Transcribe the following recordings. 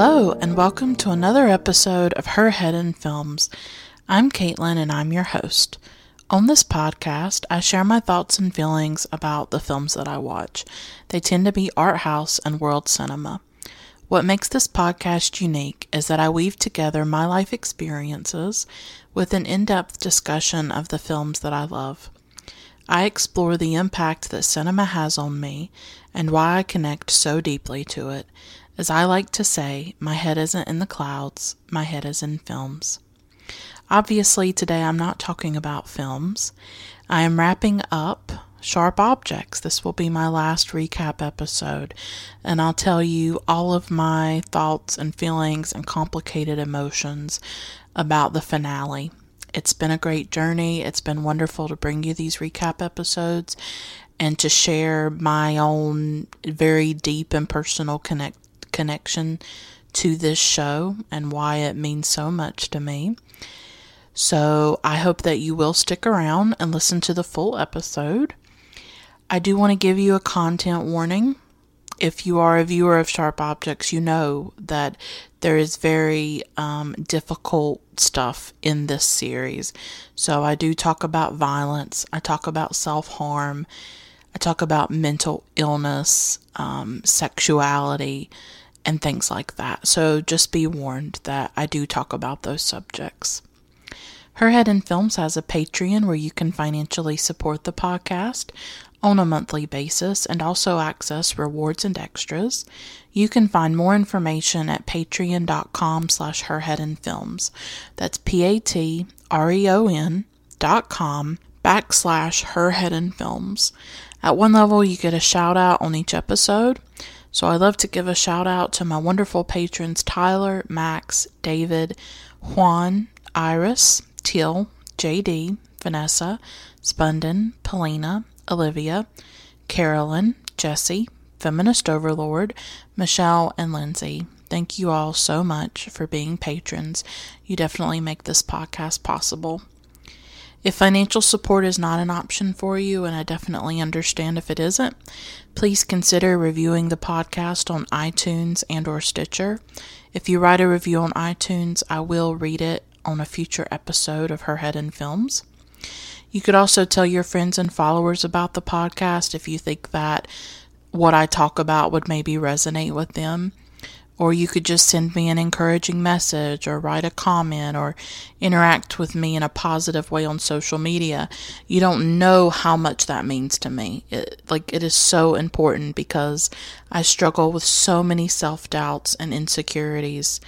Hello, and welcome to another episode of Her Head in Films. I'm Caitlin, and I'm your host. On this podcast, I share my thoughts and feelings about the films that I watch. They tend to be art house and world cinema. What makes this podcast unique is that I weave together my life experiences with an in depth discussion of the films that I love. I explore the impact that cinema has on me and why I connect so deeply to it as I like to say, my head isn't in the clouds, my head is in films. Obviously, today I'm not talking about films. I am wrapping up Sharp Objects. This will be my last recap episode, and I'll tell you all of my thoughts and feelings and complicated emotions about the finale. It's been a great journey. It's been wonderful to bring you these recap episodes and to share my own very deep and personal connect connection to this show and why it means so much to me. So I hope that you will stick around and listen to the full episode. I do want to give you a content warning. If you are a viewer of Sharp Objects, you know that there is very um, difficult stuff in this series. So I do talk about violence, I talk about self harm, I talk about mental illness, um, sexuality, and things like that. So just be warned that I do talk about those subjects. Her Head in Films has a Patreon where you can financially support the podcast on a monthly basis and also access rewards and extras. You can find more information at patreon.com slash herheadinfilms. That's P-A-T-R-E-O-N dot com backslash herheadinfilms. At one level, you get a shout out on each episode. So I'd love to give a shout out to my wonderful patrons Tyler, Max, David, Juan, Iris, Teal, JD, Vanessa, Spunden, Polina, Olivia, Carolyn, Jesse, Feminist Overlord, Michelle, and Lindsay. Thank you all so much for being patrons. You definitely make this podcast possible. If financial support is not an option for you, and I definitely understand if it isn't, please consider reviewing the podcast on iTunes and or Stitcher. If you write a review on iTunes, I will read it on a future episode of Her Head in Films. You could also tell your friends and followers about the podcast if you think that what I talk about would maybe resonate with them. Or you could just send me an encouraging message or write a comment or interact with me in a positive way on social media. You don't know how much that means to me. It, like, it is so important because I struggle with so many self doubts and insecurities.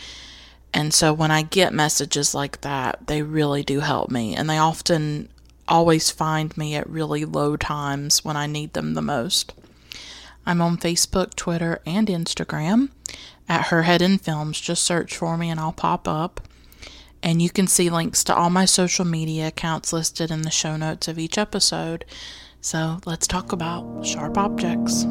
And so when I get messages like that, they really do help me. And they often always find me at really low times when I need them the most. I'm on Facebook, Twitter, and Instagram at Her Head in Films. Just search for me and I'll pop up. And you can see links to all my social media accounts listed in the show notes of each episode. So let's talk about sharp objects.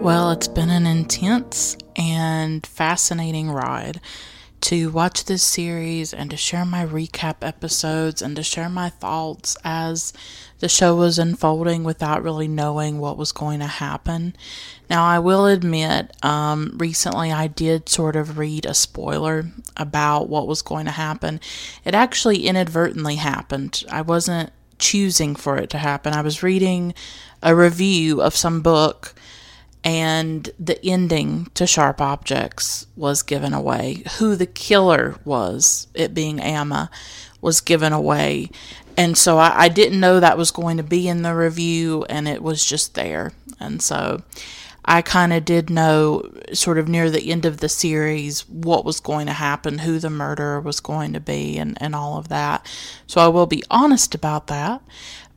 Well, it's been an intense and fascinating ride to watch this series and to share my recap episodes and to share my thoughts as the show was unfolding without really knowing what was going to happen. Now, I will admit, um, recently I did sort of read a spoiler about what was going to happen. It actually inadvertently happened. I wasn't choosing for it to happen. I was reading a review of some book and the ending to Sharp Objects was given away. Who the killer was, it being Amma, was given away. And so I, I, didn't know that was going to be in the review, and it was just there. And so I kind of did know, sort of near the end of the series, what was going to happen, who the murderer was going to be, and, and all of that. So I will be honest about that.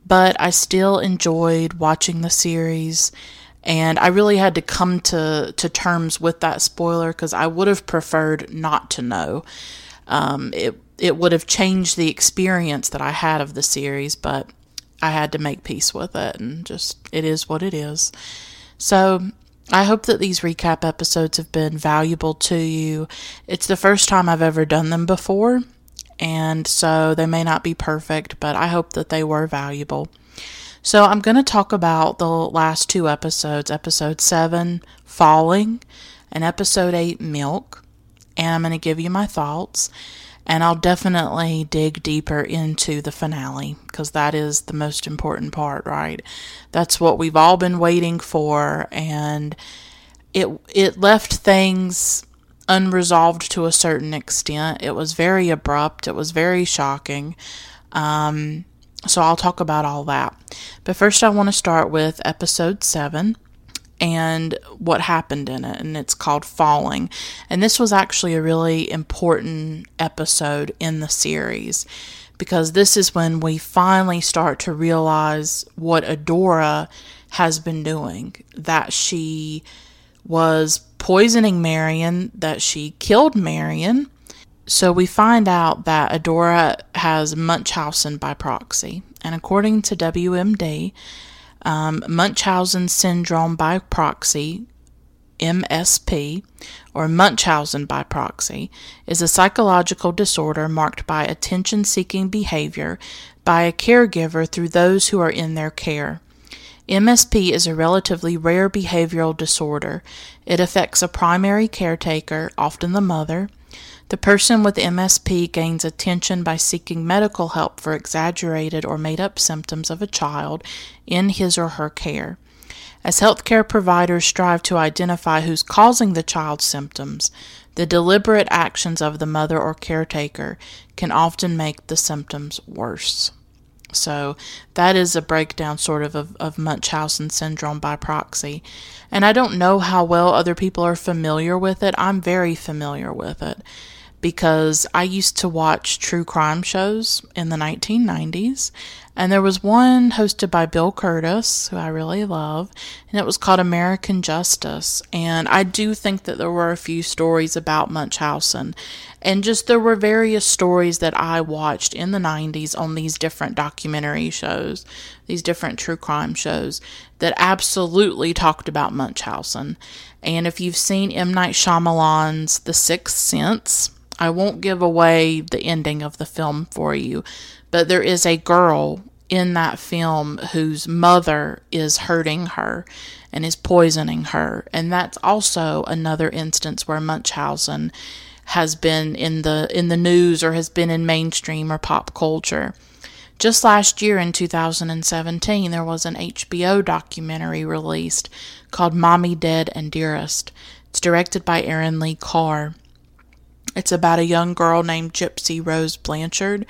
But I still enjoyed watching the series and I really had to come to to terms with that spoiler because I would have preferred not to know. Um, it it would have changed the experience that I had of the series, but I had to make peace with it, and just it is what it is. So I hope that these recap episodes have been valuable to you. It's the first time I've ever done them before, and so they may not be perfect, but I hope that they were valuable. So, I'm going to talk about the last two episodes episode 7, Falling, and episode 8, Milk. And I'm going to give you my thoughts. And I'll definitely dig deeper into the finale because that is the most important part, right? That's what we've all been waiting for. And it, it left things unresolved to a certain extent. It was very abrupt, it was very shocking. Um, so I'll talk about all that. But first, I want to start with episode 7 and what happened in it. And it's called Falling. And this was actually a really important episode in the series because this is when we finally start to realize what Adora has been doing that she was poisoning Marion, that she killed Marion so we find out that Adora has Munchausen by proxy. And according to WebMD, um, Munchausen syndrome by proxy, MSP, or Munchausen by proxy, is a psychological disorder marked by attention seeking behavior by a caregiver through those who are in their care. MSP is a relatively rare behavioral disorder. It affects a primary caretaker, often the mother, the person with MSP gains attention by seeking medical help for exaggerated or made up symptoms of a child in his or her care. As healthcare providers strive to identify who's causing the child's symptoms, the deliberate actions of the mother or caretaker can often make the symptoms worse. So that is a breakdown sort of, of of Munchausen syndrome by proxy. And I don't know how well other people are familiar with it. I'm very familiar with it because I used to watch true crime shows in the 1990s, and there was one hosted by Bill Kurtis, who I really love, and it was called American Justice. And I do think that there were a few stories about Munchausen, and just there were various stories that I watched in the 90s on these different documentary shows, these different true crime shows that absolutely talked about Munchausen. And if you've seen M. Night Shyamalan's The Sixth Sense, I won't give away the ending of the film for you, but there is a girl in that film whose mother is hurting her and is poisoning her. And that's also another instance where Munchausen has been in the in the news or has been in mainstream or pop culture. Just last year in 2017, there was an HBO documentary released called Mommy Dead and Dearest. It's directed by Erin Lee Carr. It's about a young girl named Gypsy Rose Blanchard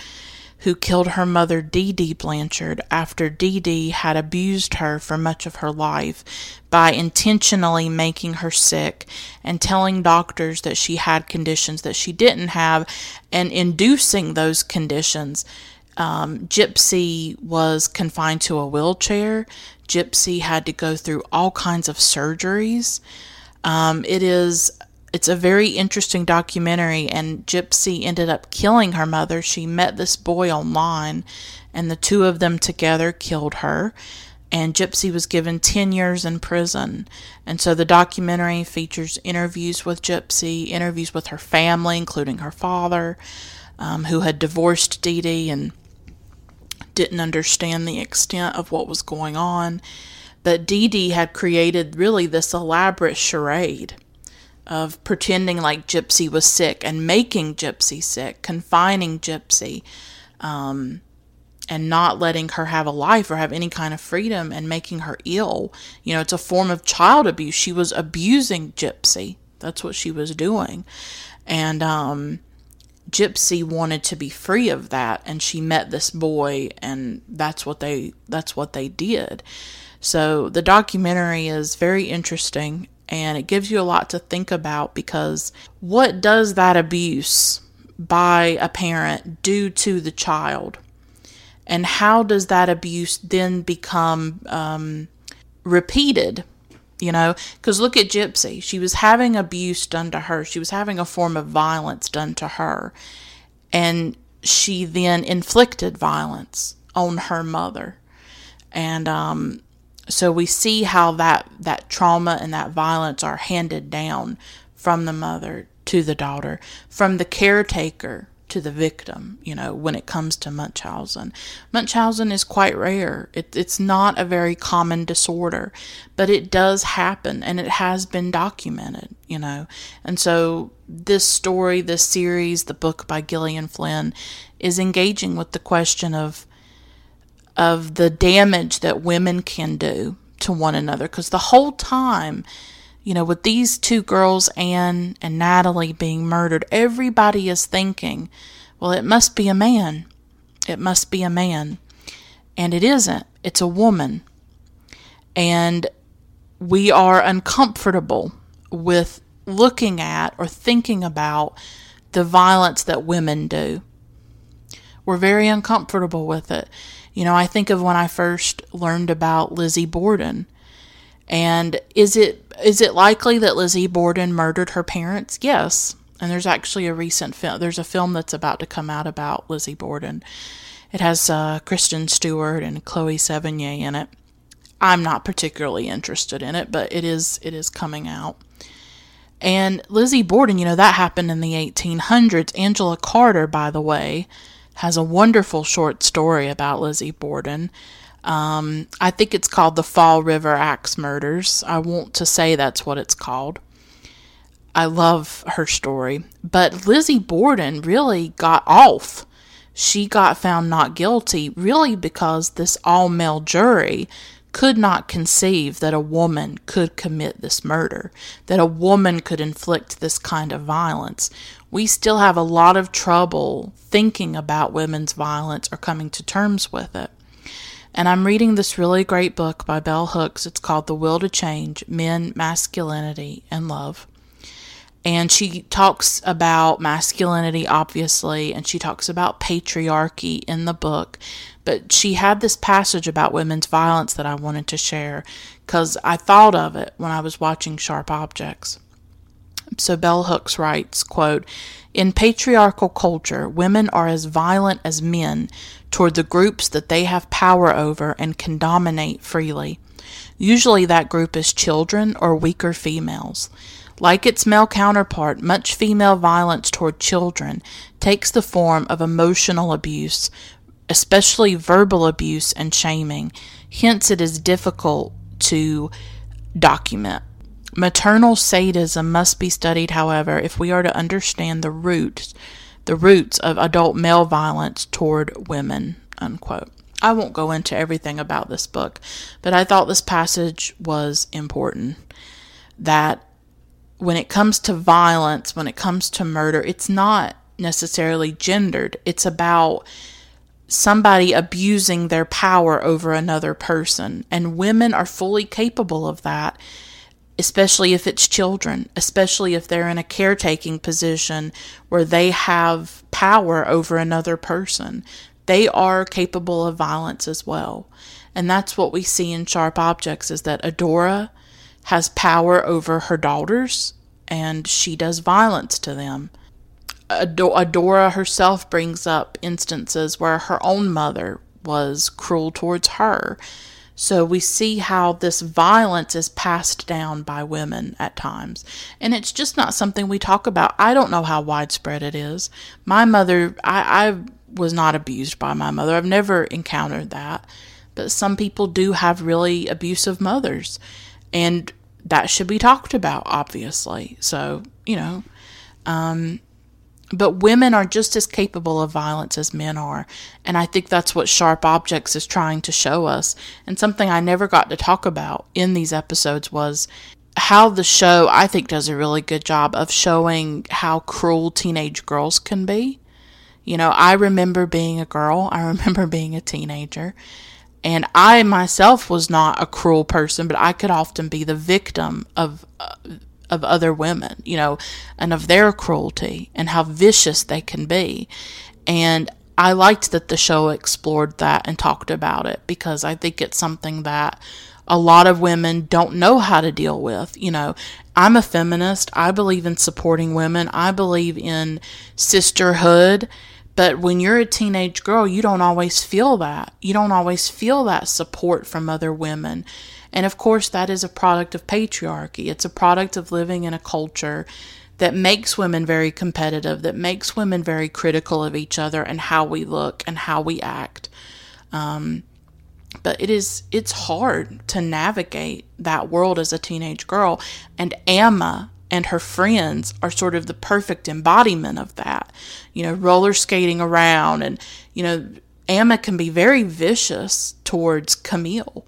who killed her mother Dee Dee Blanchard after Dee Dee had abused her for much of her life by intentionally making her sick and telling doctors that she had conditions that she didn't have and inducing those conditions. Um, Gypsy was confined to a wheelchair. Gypsy had to go through all kinds of surgeries. Um, it is it's a very interesting documentary and gypsy ended up killing her mother. She met this boy online and the two of them together killed her. And gypsy was given 10 years in prison. And so the documentary features interviews with gypsy interviews with her family including her father um, who had divorced dee dee and didn't understand the extent of what was going on. But dee dee had created really this elaborate charade of pretending like Gypsy was sick and making Gypsy sick, confining Gypsy, um, and not letting her have a life or have any kind of freedom and making her ill. You know, it's a form of child abuse. She was abusing Gypsy. That's what she was doing. And um, Gypsy wanted to be free of that and she met this boy and that's what they that's what they did. So the documentary is very interesting and it gives you a lot to think about because what does that abuse by a parent do to the child? And how does that abuse then become um, repeated? You know, because look at Gypsy. She was having abuse done to her, she was having a form of violence done to her. And she then inflicted violence on her mother. And um, so we see how that that trauma and that violence are handed down from the mother to the daughter, from the caretaker to the victim, you know, when it comes to Munchausen. Munchausen is quite rare. It, it's not a very common disorder, but it does happen and it has been documented, you know. And so this story, this series, the book by Gillian Flynn is engaging with the question of of the damage that women can do to one another because the whole time you know, with these two girls, Anne and Natalie, being murdered, everybody is thinking, well, it must be a man. It must be a man. And it isn't, it's a woman. And we are uncomfortable with looking at or thinking about the violence that women do. We're very uncomfortable with it. You know, I think of when I first learned about Lizzie Borden and is it is it likely that Lizzie Borden murdered her parents? Yes. And there's actually a recent film. There's a film that's about to come out about Lizzie Borden. It has uh, Kristen Stewart and Chloe Sevigny in it. I'm not particularly interested in it, but it is it is coming out. And Lizzie Borden, you know, that happened in the 1800s. Angela Carter, by the way, has a wonderful short story about Lizzie Borden. Um, I think it's called the Fall River Axe Murders. I want to say that's what it's called. I love her story. But Lizzie Borden really got off. She got found not guilty, really because this all male jury could not conceive that a woman could commit this murder, that a woman could inflict this kind of violence. We still have a lot of trouble thinking about women's violence or coming to terms with it. And I'm reading this really great book by Bell Hooks. It's called The Will to Change Men, Masculinity, and Love. And she talks about masculinity, obviously, and she talks about patriarchy in the book. But she had this passage about women's violence that I wanted to share because I thought of it when I was watching Sharp Objects. So Bell Hooks writes, quote, In patriarchal culture, women are as violent as men toward the groups that they have power over and can dominate freely. Usually that group is children or weaker females. Like its male counterpart, much female violence toward children takes the form of emotional abuse, especially verbal abuse and shaming. Hence, it is difficult to document. Maternal sadism must be studied, however, if we are to understand the roots, the roots of adult male violence toward women. Unquote. I won't go into everything about this book, but I thought this passage was important. That when it comes to violence, when it comes to murder, it's not necessarily gendered. It's about somebody abusing their power over another person. And women are fully capable of that especially if it's children, especially if they're in a caretaking position where they have power over another person. They are capable of violence as well. And that's what we see in Sharp Objects is that Adora has power over her daughters and she does violence to them. Adora herself brings up instances where her own mother was cruel towards her so we see how this violence is passed down by women at times. And it's just not something we talk about. I don't know how widespread it is. My mother, I, I was not abused by my mother. I've never encountered that. But some people do have really abusive mothers. And that should be talked about, obviously. So, you know, um, but women are just as capable of violence as men are. And I think that's what Sharp Objects is trying to show us. And something I never got to talk about in these episodes was how the show, I think, does a really good job of showing how cruel teenage girls can be. You know, I remember being a girl, I remember being a teenager. And I myself was not a cruel person, but I could often be the victim of. Uh, of other women, you know, and of their cruelty and how vicious they can be. And I liked that the show explored that and talked about it because I think it's something that a lot of women don't know how to deal with. You know, I'm a feminist. I believe in supporting women. I believe in sisterhood. But when you're a teenage girl, you don't always feel that. You don't always feel that support from other women. And of course, that is a product of patriarchy. It's a product of living in a culture that makes women very competitive, that makes women very critical of each other and how we look and how we act. Um, but it is it's hard to navigate that world as a teenage girl and Amma and her friends are sort of the perfect embodiment of that. You know, roller skating around and you know, Amma can be very vicious towards Camille.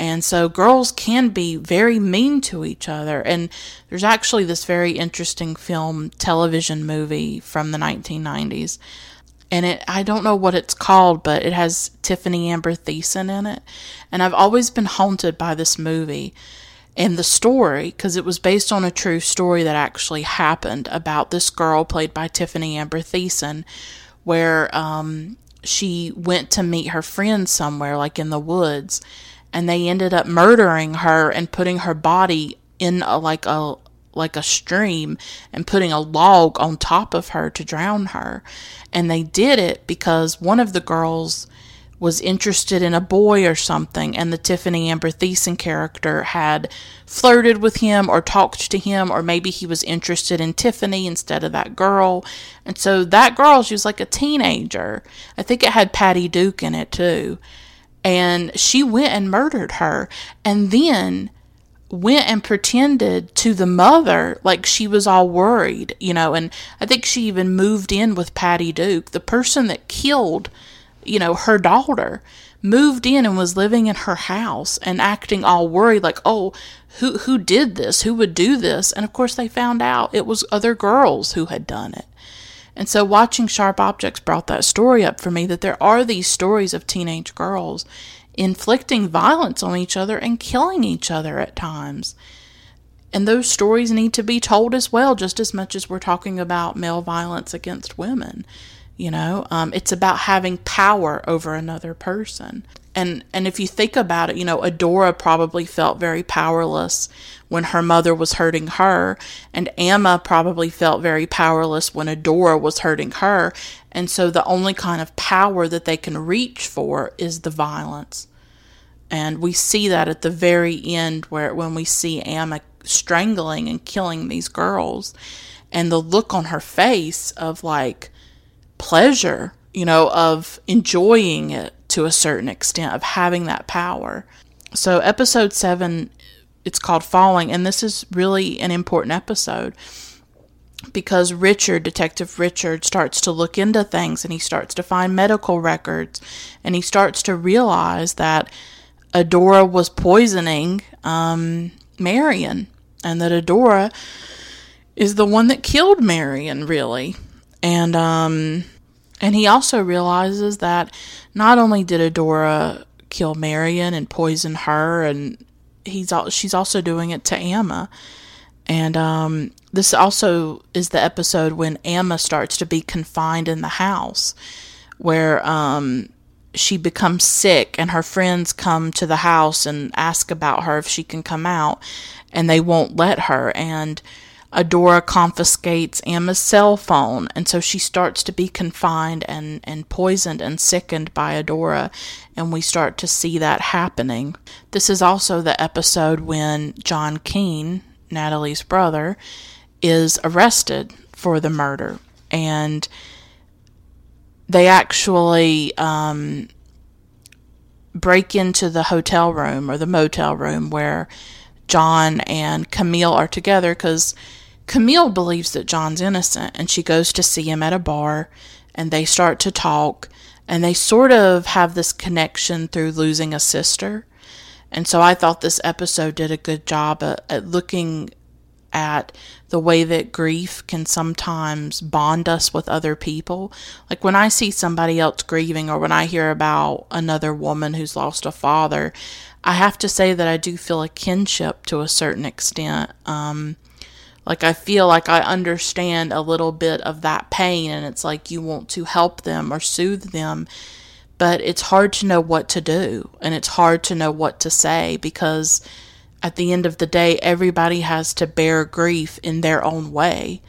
And so girls can be very mean to each other. And there's actually this very interesting film television movie from the 1990s and it I don't know what it's called, but it has Tiffani Amber Thiessen in it. And I've always been haunted by this movie and the story because it was based on a true story that actually happened about this girl played by Tiffani Amber Thiessen, where um, she went to meet her friend somewhere, like in the woods, and they ended up murdering her and putting her body in a, like a like a stream and putting a log on top of her to drown her. And they did it because one of the girls was interested in a boy or something, and the Tiffani Amber Thiessen character had flirted with him or talked to him, or maybe he was interested in Tiffany instead of that girl. And so that girl, she was like a teenager. I think it had Patty Duke in it too. And she went and murdered her. And then went and pretended to the mother like she was all worried, you know, and I think she even moved in with Patty Duke, the person that killed, you know, her daughter, moved in and was living in her house and acting all worried like, "Oh, who who did this? Who would do this?" And of course they found out it was other girls who had done it. And so watching Sharp Objects brought that story up for me that there are these stories of teenage girls inflicting violence on each other and killing each other at times. And those stories need to be told as well, just as much as we're talking about male violence against women. You know, um, it's about having power over another person. And and if you think about it, you know, Adora probably felt very powerless when her mother was hurting her, and Amma probably felt very powerless when Adora was hurting her. And so the only kind of power that they can reach for is the violence. And we see that at the very end where when we see Amma strangling and killing these girls and the look on her face of like pleasure, you know, of enjoying it to a certain extent, of having that power. So, episode seven, it's called Falling, and this is really an important episode because Richard, Detective Richard, starts to look into things and he starts to find medical records and he starts to realize that Adora was poisoning um, Marion, and that Adora is the one that killed Marion, really. And um, and he also realizes that not only did Adora kill Marion and poison her, and he's all, she's also doing it to Amma. And um, this also is the episode when Amma starts to be confined in the house, where um, she becomes sick and her friends come to the house and ask about her if she can come out and they won't let her and Adora confiscates Emma's cell phone and so she starts to be confined and, and poisoned and sickened by Adora and we start to see that happening. This is also the episode when John Keene, Natalie's brother, is arrested for the murder and they actually um, break into the hotel room or the motel room where John and Camille are together because Camille believes that John's innocent and she goes to see him at a bar and they start to talk and they sort of have this connection through losing a sister. And so I thought this episode did a good job at, at looking at the way that grief can sometimes bond us with other people. Like when I see somebody else grieving or when I hear about another woman who's lost a father, I have to say that I do feel a kinship to a certain extent. Um, like I feel like I understand a little bit of that pain and it's like you want to help them or soothe them but it's hard to know what to do and it's hard to know what to say because at the end of the day, everybody has to bear grief in their own way.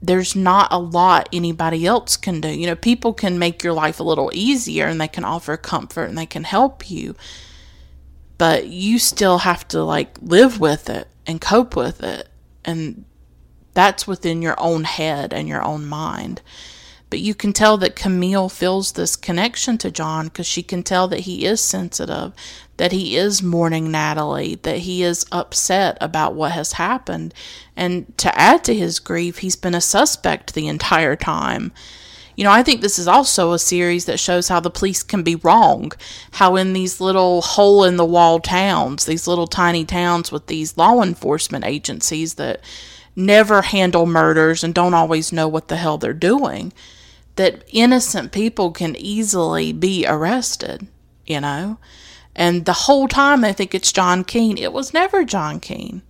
there's not a lot anybody else can do. You know, people can make your life a little easier and they can offer comfort and they can help you. But you still have to like live with it and cope with it. And that's within your own head and your own mind. But you can tell that Camille feels this connection to John because she can tell that he is sensitive, that he is mourning Natalie, that he is upset about what has happened. And to add to his grief, he's been a suspect the entire time. You know, I think this is also a series that shows how the police can be wrong. How in these little hole in the wall towns, these little tiny towns with these law enforcement agencies that never handle murders and don't always know what the hell they're doing, that innocent people can easily be arrested, you know? And the whole time they think it's John Keene. It was never John Keene.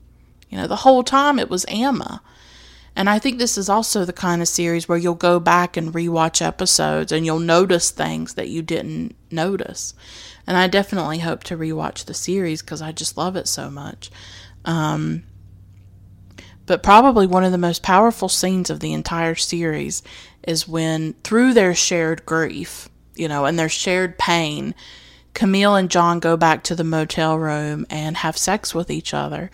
You know, the whole time it was Emma. And I think this is also the kind of series where you'll go back and rewatch episodes and you'll notice things that you didn't notice. And I definitely hope to rewatch the series because I just love it so much. Um, but probably one of the most powerful scenes of the entire series is when, through their shared grief, you know, and their shared pain, Camille and John go back to the motel room and have sex with each other.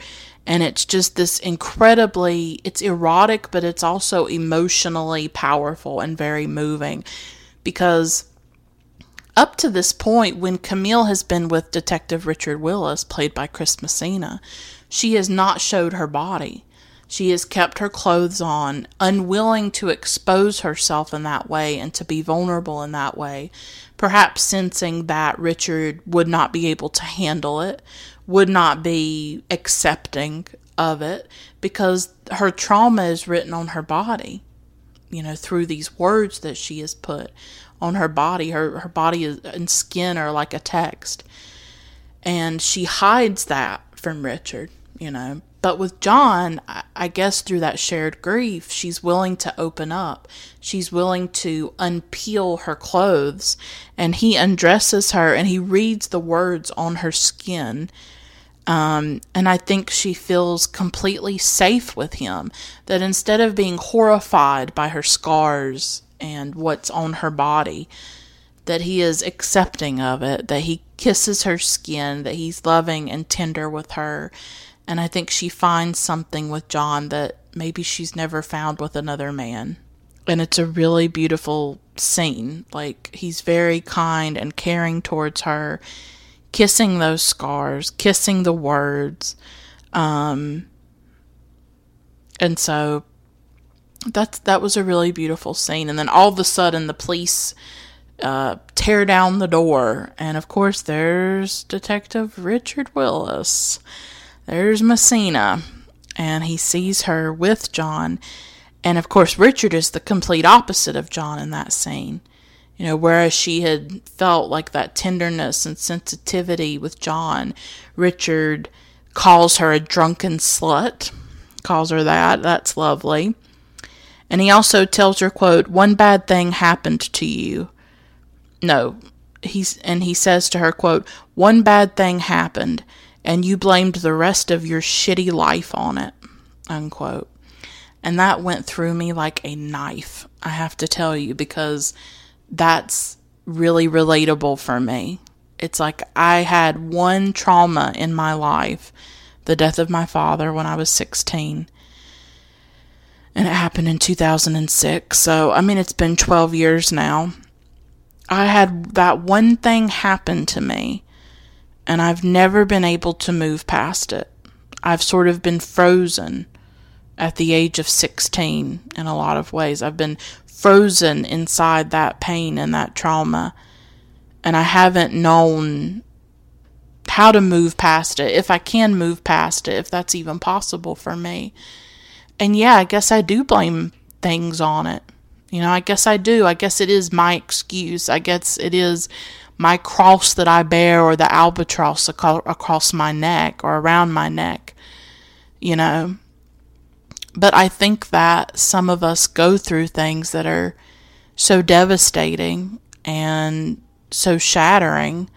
And it's just this incredibly, it's erotic, but it's also emotionally powerful and very moving because up to this point, when Camille has been with Detective Richard Willis, played by Chris Messina, she has not showed her body. She has kept her clothes on, unwilling to expose herself in that way and to be vulnerable in that way, perhaps sensing that Richard would not be able to handle it, would not be accepting of it, because her trauma is written on her body, you know, through these words that she has put on her body. Her, her body is, and skin are like a text. And she hides that from Richard, you know. But with John, I guess through that shared grief, she's willing to open up. She's willing to unpeel her clothes. And he undresses her and he reads the words on her skin. Um, and I think she feels completely safe with him. That instead of being horrified by her scars and what's on her body, that he is accepting of it, that he kisses her skin, that he's loving and tender with her and I think she finds something with John that maybe she's never found with another man. And it's a really beautiful scene. Like, he's very kind and caring towards her, kissing those scars, kissing the words. Um, and so that's that was a really beautiful scene. And then all of a sudden, the police uh, tear down the door, and of course, there's Detective Richard Willis there's Messina, and he sees her with John. And of course, Richard is the complete opposite of John in that scene. You know, whereas she had felt like that tenderness and sensitivity with John, Richard calls her a drunken slut, calls her that. That's lovely. And he also tells her, quote, one bad thing happened to you. No, he's and he says to her, quote, one bad thing happened and you blamed the rest of your shitty life on it. Unquote. And that went through me like a knife, I have to tell you, because that's really relatable for me. It's like I had one trauma in my life the death of my father when I was 16. And it happened in 2006. So, I mean, it's been 12 years now. I had that one thing happen to me and I've never been able to move past it. I've sort of been frozen at the age of 16 in a lot of ways. I've been frozen inside that pain and that trauma, and I haven't known how to move past it, if I can move past it, if that's even possible for me. And yeah, I guess I do blame things on it. You know, I guess I do. I guess it is my excuse. I guess it is my cross that I bear or the albatross across my neck or around my neck, you know. But I think that some of us go through things that are so devastating and so shattering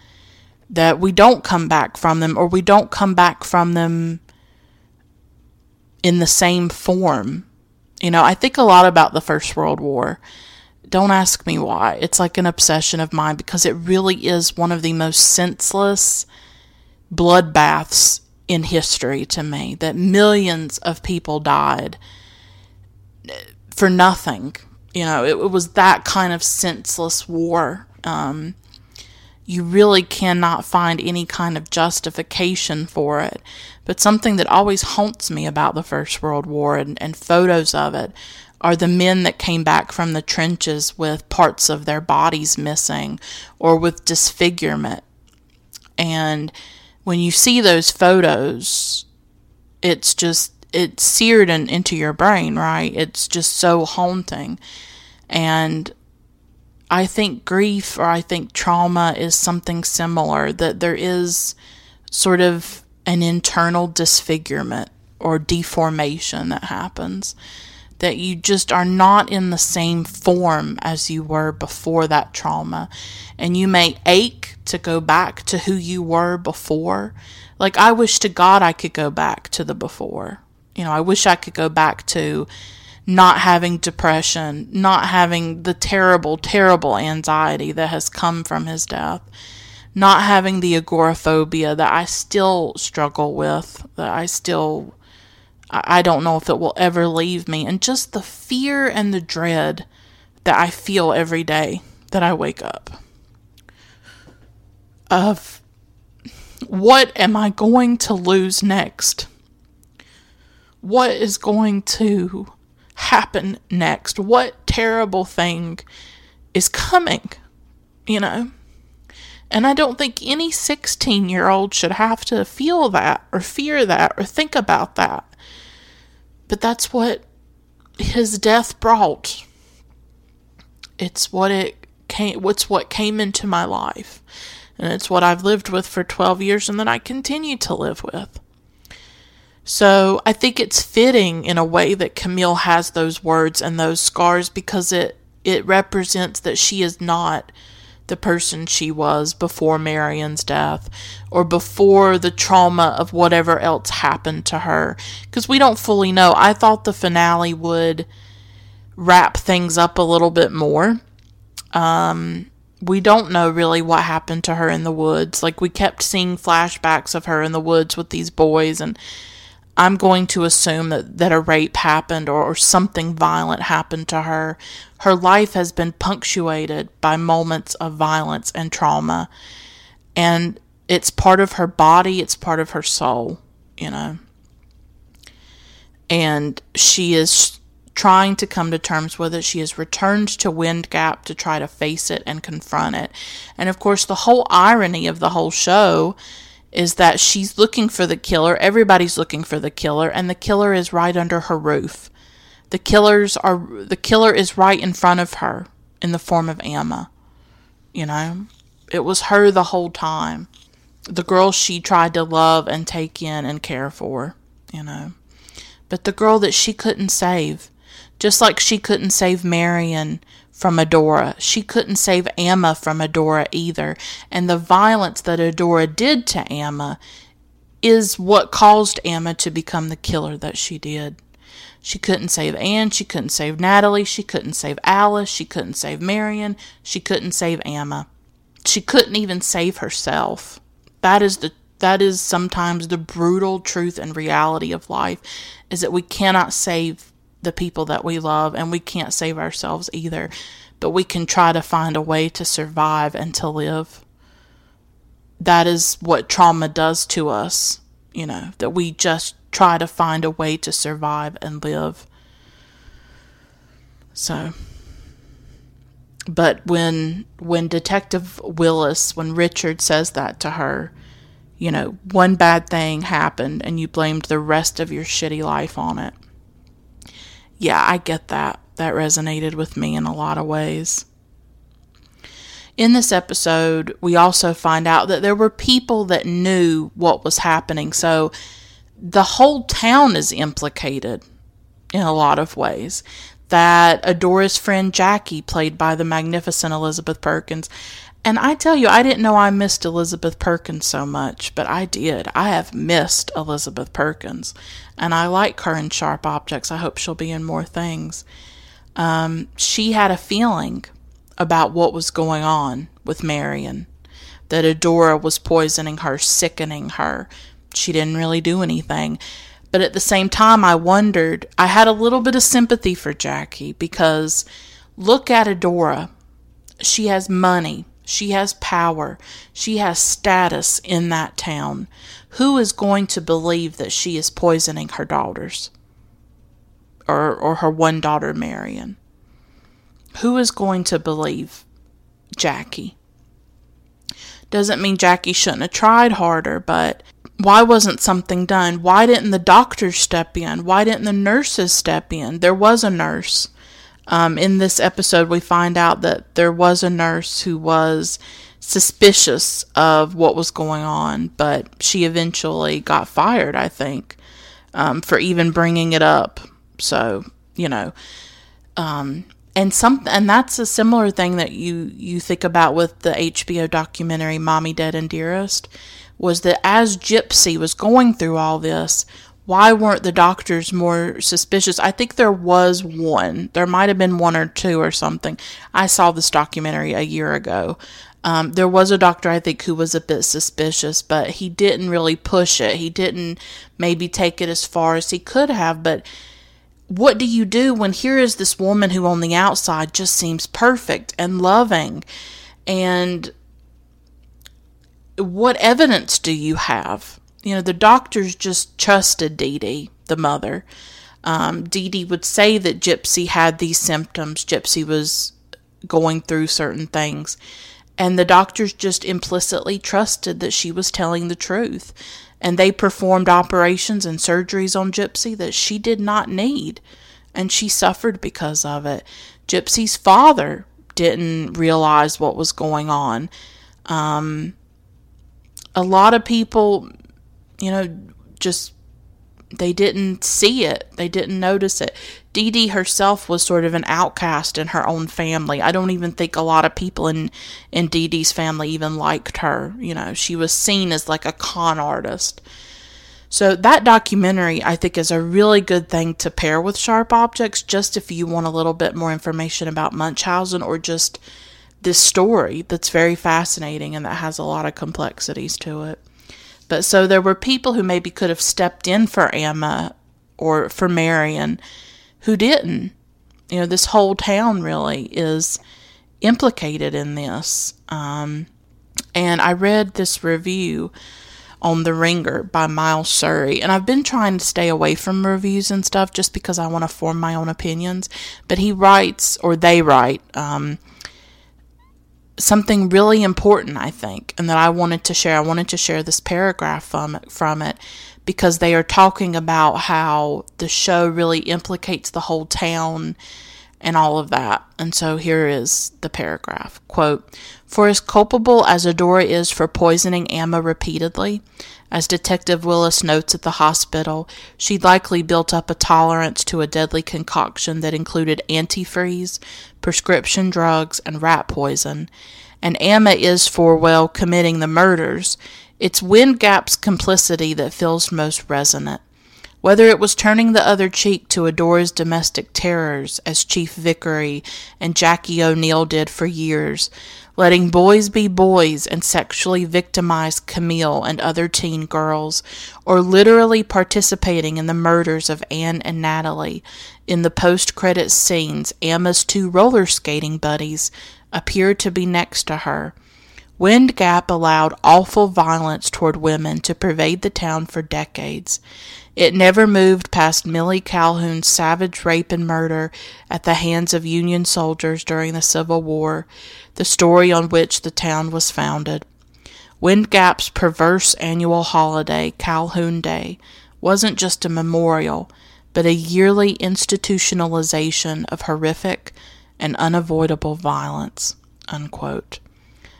that we don't come back from them or we don't come back from them in the same form You know, I think a lot about the First World War. Don't ask me why. It's like an obsession of mine because it really is one of the most senseless bloodbaths in history to me. That millions of people died for nothing. You know, it, it was that kind of senseless war. Um, you really cannot find any kind of justification for it. But something that always haunts me about the First World War and, and photos of it are the men that came back from the trenches with parts of their bodies missing or with disfigurement. And when you see those photos, it's just, it's seared in, into your brain, right? It's just so haunting. And I think grief or I think trauma is something similar, that there is sort of an internal disfigurement or deformation that happens. That you just are not in the same form as you were before that trauma. And you may ache to go back to who you were before. Like, I wish to God I could go back to the before. You know, I wish I could go back to not having depression, not having the terrible, terrible anxiety that has come from his death, not having the agoraphobia that I still struggle with, that I still, I don't know if it will ever leave me, and just the fear and the dread that I feel every day that I wake up of what am I going to lose next? What is going to happen next? What terrible thing is coming? You know? And I don't think any 16 year old should have to feel that or fear that or think about that. But that's what his death brought. It's what it came what's what came into my life. And it's what I've lived with for 12 years and that I continue to live with. So I think it's fitting in a way that Camille has those words and those scars because it it represents that she is not the person she was before Marion's death or before the trauma of whatever else happened to her because we don't fully know. I thought the finale would wrap things up a little bit more. Um we don't know really what happened to her in the woods. Like we kept seeing flashbacks of her in the woods with these boys and I'm going to assume that, that a rape happened or, or something violent happened to her. Her life has been punctuated by moments of violence and trauma. And it's part of her body, it's part of her soul, you know. And she is trying to come to terms with it. She has returned to Wind Gap to try to face it and confront it. And of course, the whole irony of the whole show is that she's looking for the killer. Everybody's looking for the killer, and the killer is right under her roof. The killers are the killer is right in front of her in the form of Emma. You know, it was her the whole time. The girl she tried to love and take in and care for, you know. But the girl that she couldn't save, just like she couldn't save Marion from Adora. She couldn't save Emma from Adora either. And the violence that Adora did to Emma is what caused Emma to become the killer that she did. She couldn't save Anne. She couldn't save Natalie. She couldn't save Alice. She couldn't save Marion. She couldn't save Emma. She couldn't even save herself. That is the that is sometimes the brutal truth and reality of life is that we cannot save the people that we love, and we can't save ourselves either. But we can try to find a way to survive and to live. That is what trauma does to us, you know, that we just try to find a way to survive and live. So but when when detective Willis when Richard says that to her, you know, one bad thing happened and you blamed the rest of your shitty life on it yeah, I get that. That resonated with me in a lot of ways. In this episode, we also find out that there were people that knew what was happening. So the whole town is implicated in a lot of ways. That Adora's friend Jackie, played by the magnificent Elizabeth Perkins, And I tell you, I didn't know I missed Elizabeth Perkins so much, but I did. I have missed Elizabeth Perkins. And I like her in Sharp Objects. I hope she'll be in more things. Um, she had a feeling about what was going on with Marion, that Adora was poisoning her, sickening her. She didn't really do anything. But at the same time, I wondered, I had a little bit of sympathy for Jackie because look at Adora. She has money she has power. She has status in that town. Who is going to believe that she is poisoning her daughters? Or, or her one daughter, Marion? Who is going to believe Jackie? Doesn't mean Jackie shouldn't have tried harder, but why wasn't something done? Why didn't the doctors step in? Why didn't the nurses step in? There was a nurse. Um, in this episode, we find out that there was a nurse who was suspicious of what was going on, but she eventually got fired, I think, um, for even bringing it up. So, you know, um, and some, and that's a similar thing that you you think about with the HBO documentary "Mommy Dead and Dearest," was that as Gypsy was going through all this, why weren't the doctors more suspicious? I think there was one. There might have been one or two or something. I saw this documentary a year ago. Um, there was a doctor, I think, who was a bit suspicious, but he didn't really push it. He didn't maybe take it as far as he could have. But what do you do when here is this woman who on the outside just seems perfect and loving? And what evidence do you have? You know, the doctors just trusted Dee Dee, the mother. Um, Dee Dee would say that Gypsy had these symptoms. Gypsy was going through certain things. And the doctors just implicitly trusted that she was telling the truth. And they performed operations and surgeries on Gypsy that she did not need. And she suffered because of it. Gypsy's father didn't realize what was going on. Um, a lot of people you know, just they didn't see it. They didn't notice it. Dee Dee herself was sort of an outcast in her own family. I don't even think a lot of people in in Dee Dee's family even liked her. You know, she was seen as like a con artist. So that documentary I think is a really good thing to pair with Sharp Objects just if you want a little bit more information about Munchausen or just this story that's very fascinating and that has a lot of complexities to it. But so there were people who maybe could have stepped in for Amma or for Marion who didn't. You know, this whole town really is implicated in this. Um, and I read this review on The Ringer by Miles Surrey. And I've been trying to stay away from reviews and stuff just because I want to form my own opinions. But he writes, or they write, um, something really important, I think, and that I wanted to share. I wanted to share this paragraph from from it because they are talking about how the show really implicates the whole town and all of that. And so here is the paragraph. Quote, For as culpable as Adora is for poisoning Amma repeatedly, as Detective Willis notes at the hospital, she likely built up a tolerance to a deadly concoction that included antifreeze, prescription drugs, and rat poison. And Amma is for, well, committing the murders. It's Wind Gap's complicity that feels most resonant. Whether it was turning the other cheek to Adora's domestic terrors, as Chief Vickery and Jackie O'Neill did for years, letting boys be boys and sexually victimize Camille and other teen girls, or literally participating in the murders of Anne and Natalie. In the post credit scenes, Amma's two roller skating buddies appeared to be next to her. Wind Gap allowed awful violence toward women to pervade the town for decades. It never moved past Millie Calhoun's savage rape and murder at the hands of Union soldiers during the Civil War, the story on which the town was founded. Wind Gap's perverse annual holiday, Calhoun Day, wasn't just a memorial, but a yearly institutionalization of horrific and unavoidable violence. Unquote.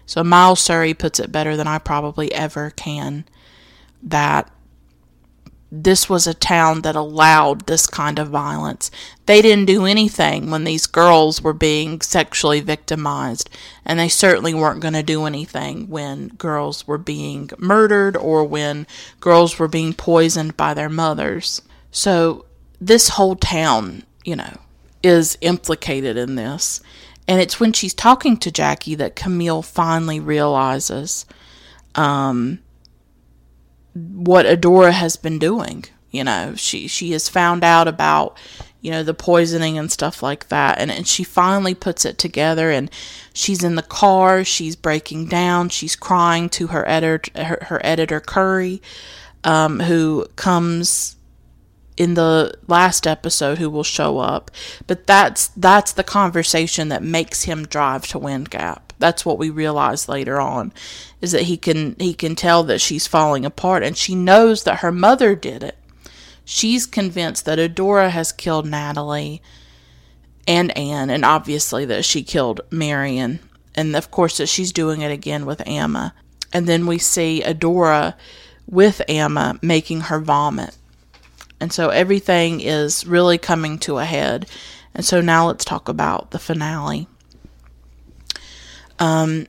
So Miles Surrey puts it better than I probably ever can that this was a town that allowed this kind of violence. They didn't do anything when these girls were being sexually victimized, and they certainly weren't going to do anything when girls were being murdered or when girls were being poisoned by their mothers. So, this whole town, you know, is implicated in this. And it's when she's talking to Jackie that Camille finally realizes um, what Adora has been doing. You know, she she has found out about you know the poisoning and stuff like that, and and she finally puts it together. And she's in the car, she's breaking down, she's crying to her editor, her, her editor Curry, um, who comes in the last episode who will show up but that's that's the conversation that makes him drive to wind gap that's what we realize later on is that he can he can tell that she's falling apart and she knows that her mother did it she's convinced that adora has killed natalie and anne and obviously that she killed marion and of course that she's doing it again with amma and then we see adora with amma making her vomit and so everything is really coming to a head. And so now let's talk about the finale. Um,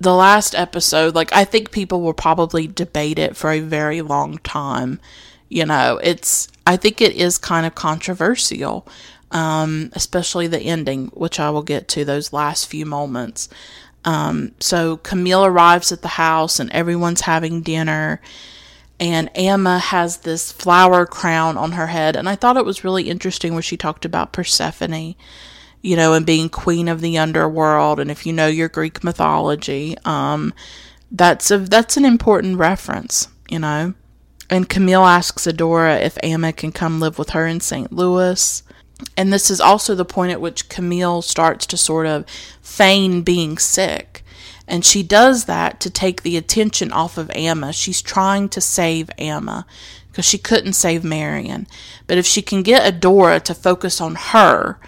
the last episode, like, I think people will probably debate it for a very long time. You know, it's, I think it is kind of controversial, um, especially the ending, which I will get to those last few moments. Um, so Camille arrives at the house and everyone's having dinner and Amma has this flower crown on her head. And I thought it was really interesting where she talked about Persephone, you know, and being queen of the underworld. And if you know your Greek mythology, um, that's a that's an important reference, you know. And Camille asks Adora if Amma can come live with her in St. Louis. And this is also the point at which Camille starts to sort of feign being sick and she does that to take the attention off of Amma. She's trying to save Amma because she couldn't save Marion. But if she can get Adora to focus on her,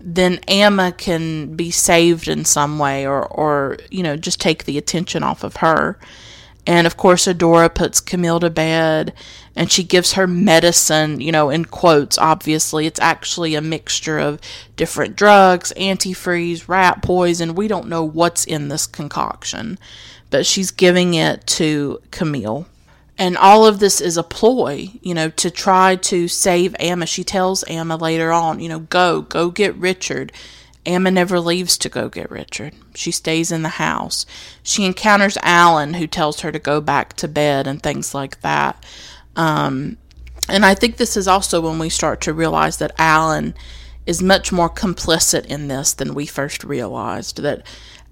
then Amma can be saved in some way or, or you know, just take the attention off of her. And of course, Adora puts Camille to bed and she gives her medicine, you know, in quotes, obviously. It's actually a mixture of different drugs, antifreeze, rat poison. We don't know what's in this concoction, but she's giving it to Camille. And all of this is a ploy, you know, to try to save Amma. She tells Amma later on, you know, go, go get Richard. Amma never leaves to go get Richard. She stays in the house. She encounters Alan, who tells her to go back to bed and things like that. Um, and I think this is also when we start to realize that Alan is much more complicit in this than we first realized. That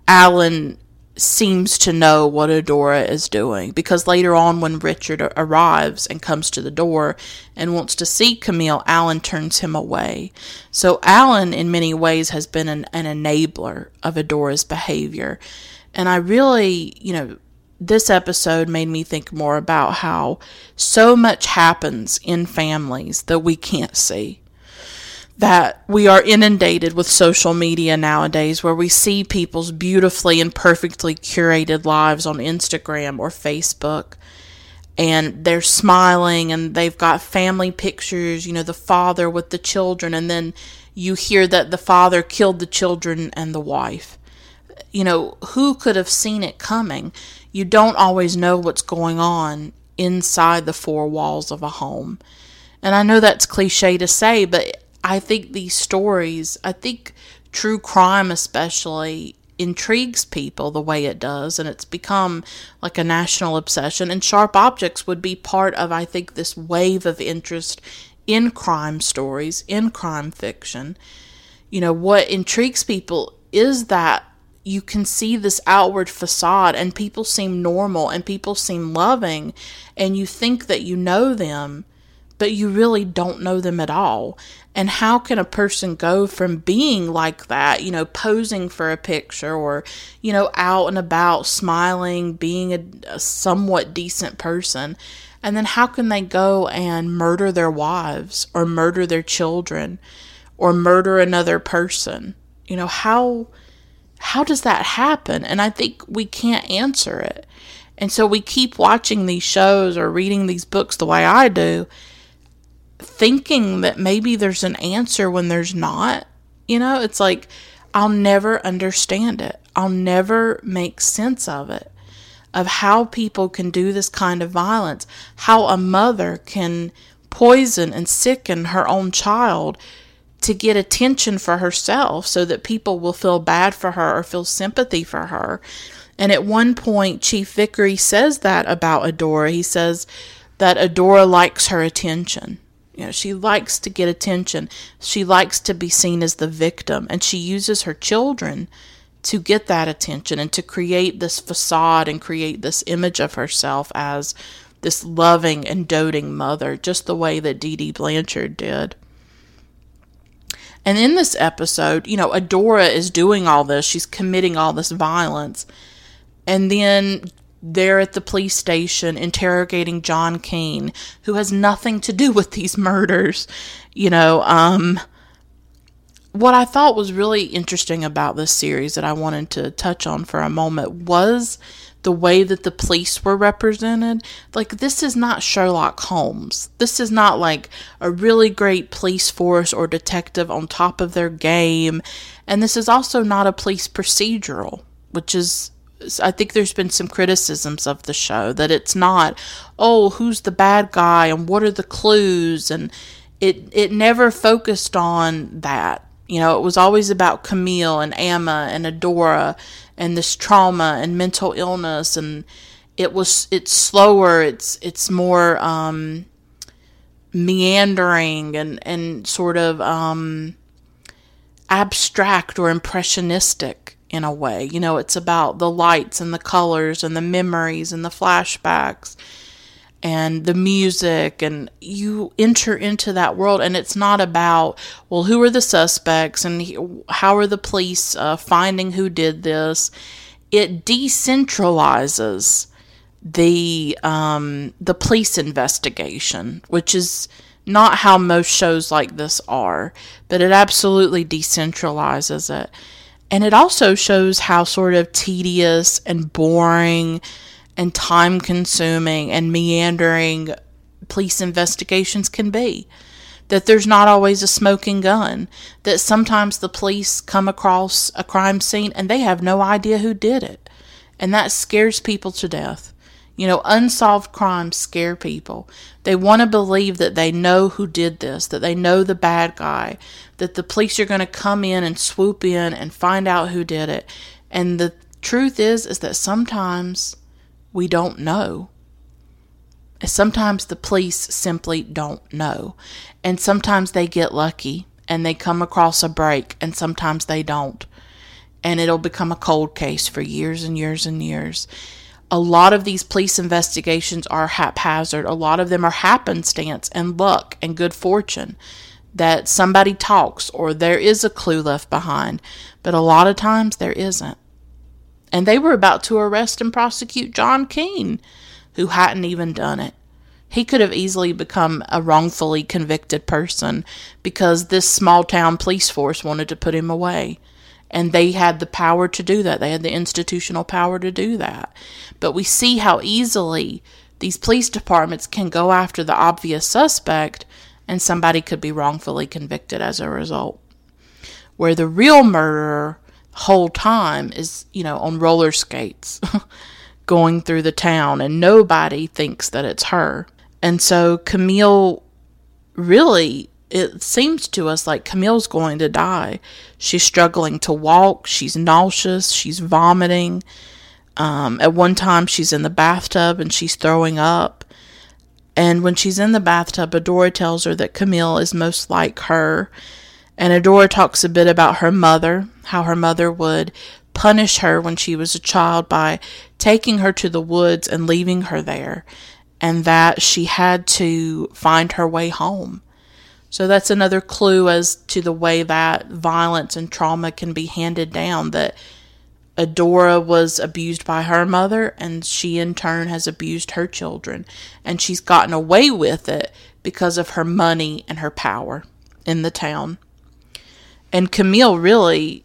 Alan seems to know what Adora is doing because later on, when Richard arrives and comes to the door and wants to see Camille, Alan turns him away. So, Alan, in many ways, has been an, an enabler of Adora's behavior. And I really, you know, this episode made me think more about how so much happens in families that we can't see that we are inundated with social media nowadays where we see people's beautifully and perfectly curated lives on Instagram or Facebook and they're smiling and they've got family pictures, you know, the father with the children and then you hear that the father killed the children and the wife. You know, who could have seen it coming? You don't always know what's going on inside the four walls of a home. And I know that's cliche to say, but I think these stories, I think true crime especially intrigues people the way it does and it's become like a national obsession and sharp objects would be part of I think this wave of interest in crime stories, in crime fiction. You know, what intrigues people is that you can see this outward facade and people seem normal and people seem loving and you think that you know them but you really don't know them at all. And how can a person go from being like that, you know, posing for a picture or, you know, out and about, smiling, being a, a somewhat decent person, and then how can they go and murder their wives or murder their children or murder another person? You know, how how does that happen? And I think we can't answer it. And so we keep watching these shows or reading these books the way I do, thinking that maybe there's an answer when there's not. You know, it's like I'll never understand it. I'll never make sense of it, of how people can do this kind of violence, how a mother can poison and sicken her own child to get attention for herself so that people will feel bad for her or feel sympathy for her. And at one point, Chief Vickery says that about Adora. He says that Adora likes her attention. You know, she likes to get attention. She likes to be seen as the victim, and she uses her children to get that attention and to create this facade and create this image of herself as this loving and doting mother, just the way that Dee Dee Blanchard did. And in this episode, you know, Adora is doing all this, she's committing all this violence. And then they're at the police station interrogating John Keene, who has nothing to do with these murders. You know, um, what I thought was really interesting about this series that I wanted to touch on for a moment was the way that the police were represented. Like, this is not Sherlock Holmes. This is not like a really great police force or detective on top of their game. And this is also not a police procedural, which is I think there's been some criticisms of the show that it's not, oh, who's the bad guy and what are the clues? And it it never focused on that. You know, it was always about Camille and Amma and Adora and this trauma and mental illness. And it was it's slower, it's it's more um meandering and and sort of um abstract or impressionistic in a way. You know, it's about the lights and the colors and the memories and the flashbacks and the music and you enter into that world and it's not about well who are the suspects and how are the police uh, finding who did this it decentralizes the um, the police investigation which is not how most shows like this are but it absolutely decentralizes it and it also shows how sort of tedious and boring and time consuming and meandering police investigations can be. That there's not always a smoking gun. That sometimes the police come across a crime scene and they have no idea who did it. And that scares people to death. You know, unsolved crimes scare people. They want to believe that they know who did this, that they know the bad guy, that the police are going to come in and swoop in and find out who did it. And the truth is is that sometimes we don't know. Sometimes the police simply don't know. And sometimes they get lucky and they come across a break and sometimes they don't. And it'll become a cold case for years and years and years a lot of these police investigations are haphazard. A lot of them are happenstance and luck and good fortune that somebody talks or there is a clue left behind, but a lot of times there isn't. And they were about to arrest and prosecute John Keene, who hadn't even done it. He could have easily become a wrongfully convicted person because this small town police force wanted to put him away. And they had the power to do that. They had the institutional power to do that. But we see how easily these police departments can go after the obvious suspect and somebody could be wrongfully convicted as a result. Where the real murderer whole time is, you know, on roller skates going through the town and nobody thinks that it's her. And so Camille really it seems to us like Camille's going to die. She's struggling to walk, she's nauseous, she's vomiting. Um, at one time, she's in the bathtub and she's throwing up. And when she's in the bathtub, Adora tells her that Camille is most like her. And Adora talks a bit about her mother, how her mother would punish her when she was a child by taking her to the woods and leaving her there, and that she had to find her way home. So that's another clue as to the way that violence and trauma can be handed down that Adora was abused by her mother and she in turn has abused her children and she's gotten away with it because of her money and her power in the town. And Camille really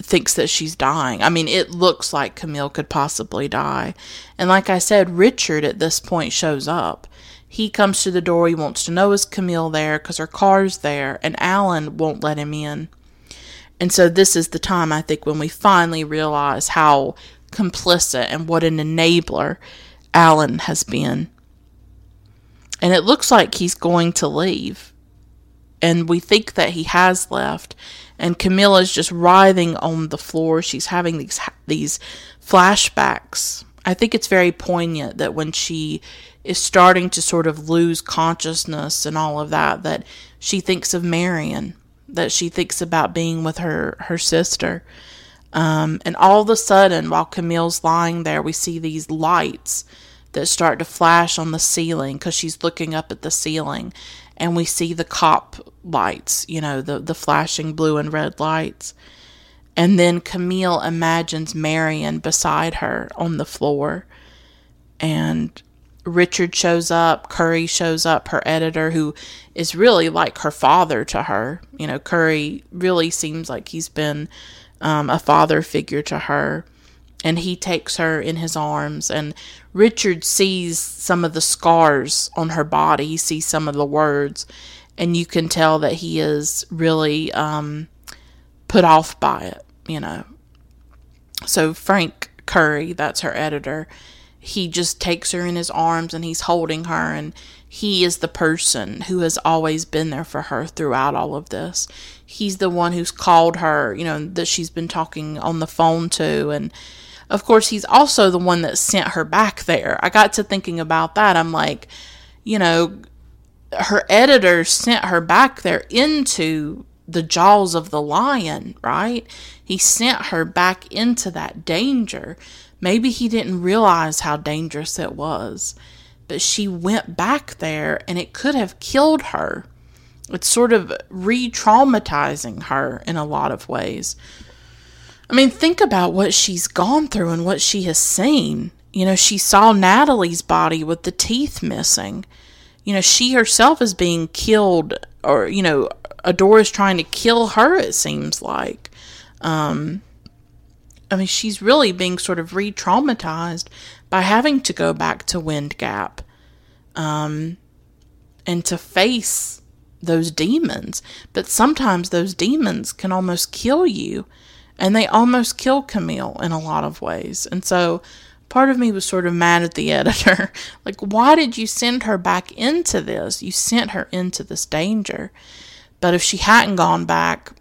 thinks that she's dying. I mean, it looks like Camille could possibly die. And like I said, Richard at this point shows up. He comes to the door. He wants to know is Camille there because her car's there, and Alan won't let him in. And so this is the time I think when we finally realize how complicit and what an enabler Alan has been. And it looks like he's going to leave. And we think that he has left. And Camille's just writhing on the floor. She's having these these flashbacks. I think it's very poignant that when she is starting to sort of lose consciousness and all of that, that she thinks of Marion, that she thinks about being with her her sister. Um, and all of a sudden, while Camille's lying there, we see these lights that start to flash on the ceiling because she's looking up at the ceiling and we see the cop lights, you know, the, the flashing blue and red lights. And then Camille imagines Marion beside her on the floor. And Richard shows up, Curry shows up, her editor, who is really like her father to her. You know, Curry really seems like he's been um, a father figure to her and he takes her in his arms and richard sees some of the scars on her body he sees some of the words and you can tell that he is really um, put off by it you know so frank curry that's her editor he just takes her in his arms and he's holding her and he is the person who has always been there for her throughout all of this he's the one who's called her you know that she's been talking on the phone to and of course, he's also the one that sent her back there. I got to thinking about that. I'm like, you know, her editor sent her back there into the jaws of the lion, right? He sent her back into that danger. Maybe he didn't realize how dangerous it was, but she went back there and it could have killed her. It's sort of re traumatizing her in a lot of ways. I mean, think about what she's gone through and what she has seen. You know, she saw Natalie's body with the teeth missing. You know, she herself is being killed, or, you know, Adora is trying to kill her, it seems like. Um, I mean, she's really being sort of re traumatized by having to go back to Wind Gap um, and to face those demons. But sometimes those demons can almost kill you and they almost kill Camille in a lot of ways. And so part of me was sort of mad at the editor. like, why did you send her back into this? You sent her into this danger. But if she hadn't gone back,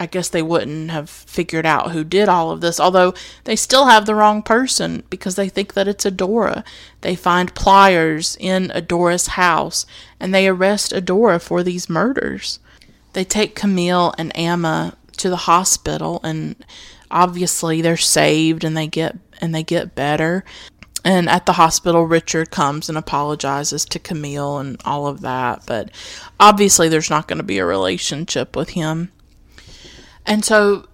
I guess they wouldn't have figured out who did all of this. Although they still have the wrong person because they think that it's Adora. They find pliers in Adora's house and they arrest Adora for these murders. They take Camille and Amma to the hospital and obviously they're saved and they get and they get better. And at the hospital Richard comes and apologizes to Camille and all of that, but obviously there's not going to be a relationship with him. And so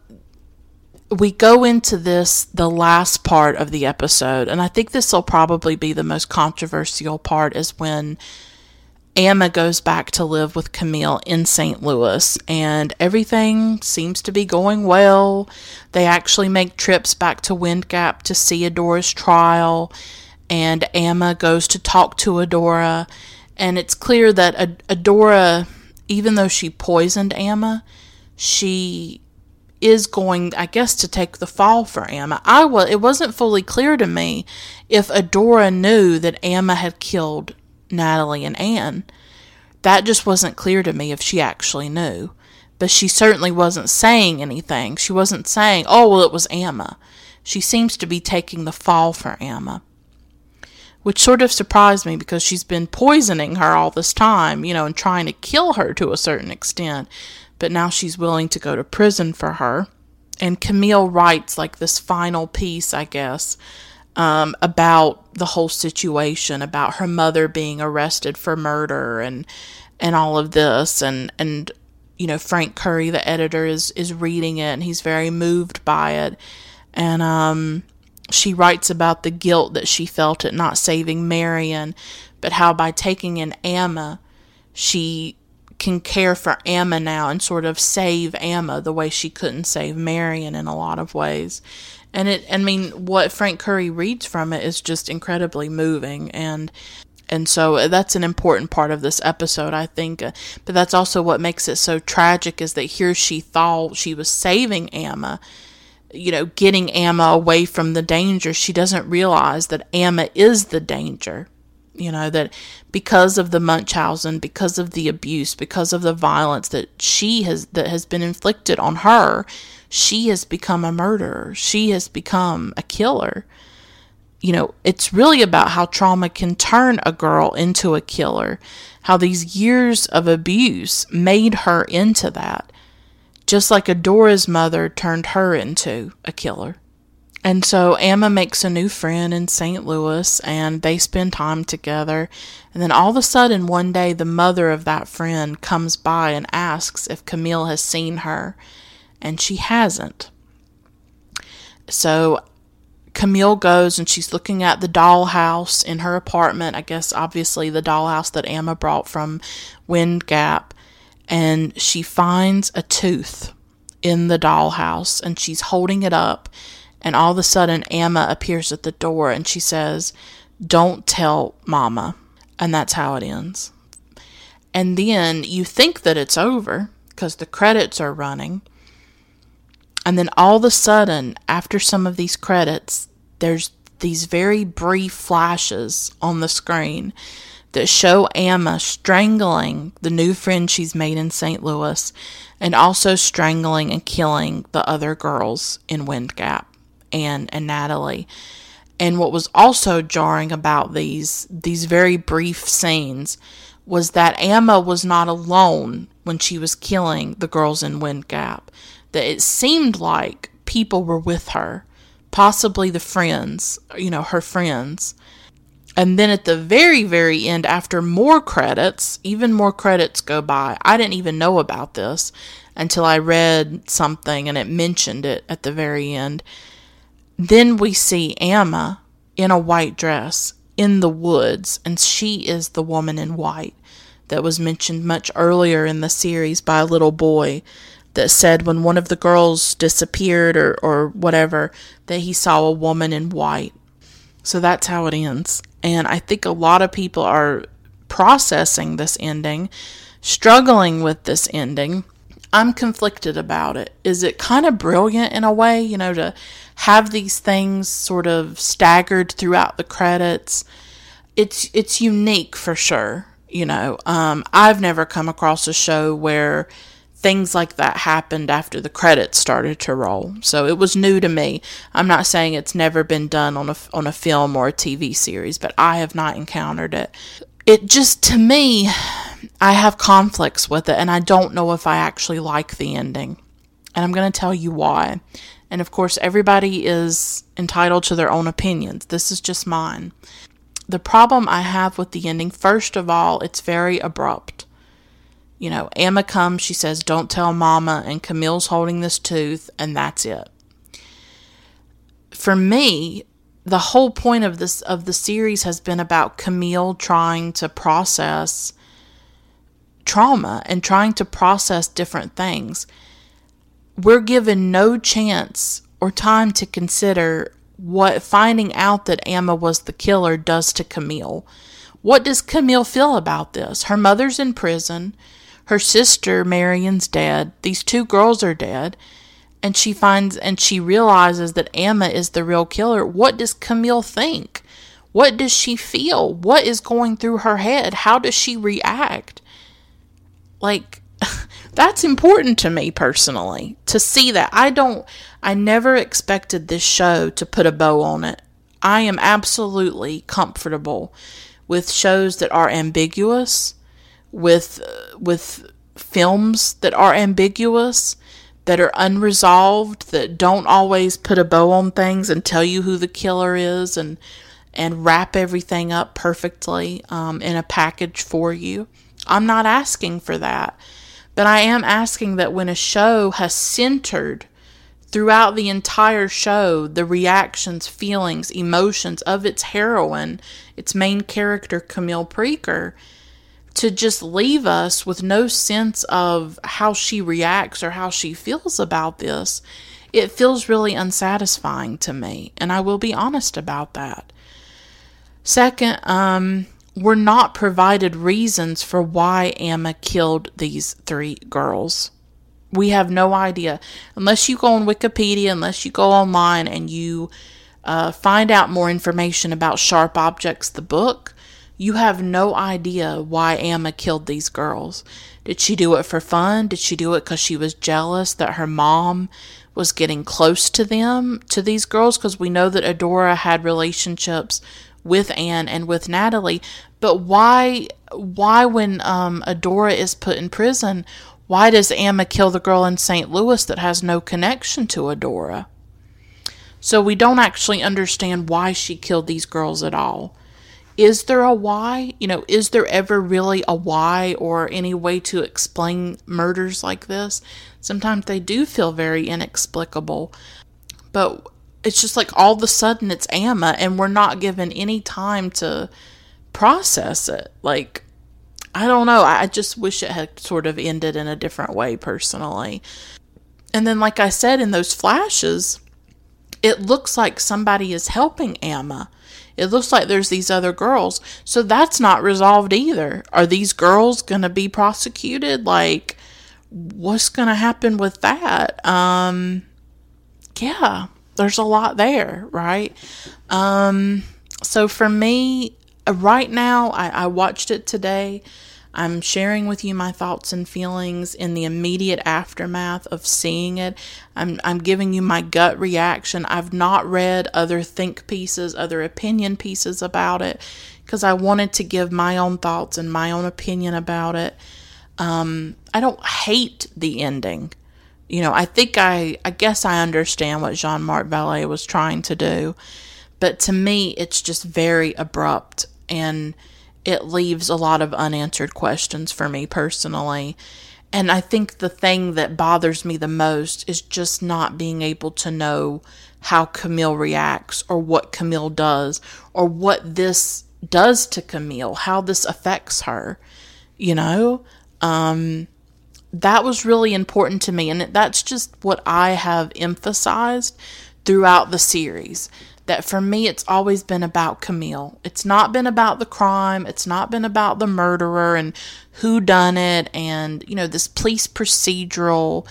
we go into this the last part of the episode and I think this will probably be the most controversial part is when Amma goes back to live with Camille in St. Louis, and everything seems to be going well. They actually make trips back to Wind Gap to see Adora's trial, and Amma goes to talk to Adora. And it's clear that Adora, even though she poisoned Amma, she is going, I guess, to take the fall for Amma. I was, it wasn't fully clear to me if Adora knew that Amma had killed Natalie and Anne. That just wasn't clear to me if she actually knew. But she certainly wasn't saying anything. She wasn't saying, oh, well, it was Amma. She seems to be taking the fall for Amma. Which sort of surprised me because she's been poisoning her all this time, you know, and trying to kill her to a certain extent. But now she's willing to go to prison for her. And Camille writes like this final piece, I guess, um, about the whole situation, about her mother being arrested for murder and and all of this, and and you know Frank Curry, the editor, is is reading it and he's very moved by it, and um, she writes about the guilt that she felt at not saving Marion, but how by taking in Amma, she can care for Amma now and sort of save Amma the way she couldn't save Marion in a lot of ways. And it I mean what Frank Curry reads from it is just incredibly moving and and so that's an important part of this episode, I think. Uh, but that's also what makes it so tragic is that here she thought she was saving Amma, you know, getting Amma away from the danger. She doesn't realize that Amma is the danger you know that because of the munchausen because of the abuse because of the violence that she has that has been inflicted on her she has become a murderer. She has become a killer. You know it's really about how trauma can turn a girl into a killer how these years of abuse made her into that just like adora's mother turned her into a killer and so Amma makes a new friend in St. Louis and they spend time together. And then all of a sudden, one day, the mother of that friend comes by and asks if Camille has seen her. And she hasn't. So Camille goes and she's looking at the dollhouse in her apartment. I guess, obviously, the dollhouse that Amma brought from Wind Gap. And she finds a tooth in the dollhouse and she's holding it up and all of a sudden, Amma appears at the door and she says, Don't tell Mama. And that's how it ends. And then you think that it's over because the credits are running. And then all of a sudden, after some of these credits, there's these very brief flashes on the screen that show Amma strangling the new friend she's made in St. Louis and also strangling and killing the other girls in Wind Gap. Anne and Natalie. And what was also jarring about these these very brief scenes was that Amma was not alone when she was killing the girls in Wind Gap. That it seemed like people were with her, possibly the friends, you know, her friends. And then at the very, very end, after more credits, even more credits go by. I didn't even know about this until I read something and it mentioned it at the very end. Then we see Amma in a white dress in the woods, and she is the woman in white that was mentioned much earlier in the series by a little boy that said when one of the girls disappeared or, or whatever, that he saw a woman in white. So that's how it ends. And I think a lot of people are processing this ending, struggling with this ending. I'm conflicted about it. Is it kind of brilliant in a way, you know, to have these things sort of staggered throughout the credits. It's it's unique for sure. You know, um, I've never come across a show where things like that happened after the credits started to roll. So it was new to me. I'm not saying it's never been done on a on a film or a TV series, but I have not encountered it. It just to me, I have conflicts with it, and I don't know if I actually like the ending. And I'm going to tell you why. And of course, everybody is entitled to their own opinions. This is just mine. The problem I have with the ending, first of all, it's very abrupt. You know, Amma comes, she says, Don't tell Mama, and Camille's holding this tooth, and that's it. For me, the whole point of this of the series has been about Camille trying to process trauma and trying to process different things we're given no chance or time to consider what finding out that Amma was the killer does to Camille. What does Camille feel about this? Her mother's in prison. Her sister, Marion's dead. These two girls are dead. And she finds and she realizes that Amma is the real killer. What does Camille think? What does she feel? What is going through her head? How does she react? Like, that's important to me personally to see that. I don't, I never expected this show to put a bow on it. I am absolutely comfortable with shows that are ambiguous, with, with films that are ambiguous, that are unresolved, that don't always put a bow on things and tell you who the killer is and, and wrap everything up perfectly um, in a package for you. I'm not asking for that. But I am asking that when a show has centered throughout the entire show the reactions, feelings, emotions of its heroine, its main character, Camille Preaker, to just leave us with no sense of how she reacts or how she feels about this, it feels really unsatisfying to me. And I will be honest about that. Second, um, we're not provided reasons for why Amma killed these three girls. We have no idea. Unless you go on Wikipedia, unless you go online and you uh, find out more information about Sharp Objects, the book, you have no idea why Amma killed these girls. Did she do it for fun? Did she do it because she was jealous that her mom was getting close to them, to these girls? Because we know that Adora had relationships with Anne and with Natalie. But why, why when um, Adora is put in prison, why does Amma kill the girl in St. Louis that has no connection to Adora? So we don't actually understand why she killed these girls at all is there a why? You know, is there ever really a why or any way to explain murders like this? Sometimes they do feel very inexplicable. But it's just like all of a sudden it's Amma and we're not given any time to process it. Like, I don't know. I just wish it had sort of ended in a different way personally. And then, like I said, in those flashes, it looks like somebody is helping Amma it looks like there's these other girls. So that's not resolved either. Are these girls going to be prosecuted? Like, what's going to happen with that? Um, yeah, there's a lot there, right? Um, so for me, uh, right now, I, I watched it today. I'm sharing with you my thoughts and feelings in the immediate aftermath of seeing it. I'm, I'm giving you my gut reaction. I've not read other think pieces, other opinion pieces about it, because I wanted to give my own thoughts and my own opinion about it. Um, I don't hate the ending. You know, I think I, I guess I understand what Jean Marc Vallée was trying to do, but to me, it's just very abrupt and it leaves a lot of unanswered questions for me personally. And I think the thing that bothers me the most is just not being able to know how Camille reacts or what Camille does or what this does to Camille, how this affects her, you know? Um, that was really important to me. And that's just what I have emphasized throughout the series that for me it's always been about Camille. It's not been about the crime, it's not been about the murderer and who done it and you know this police procedural.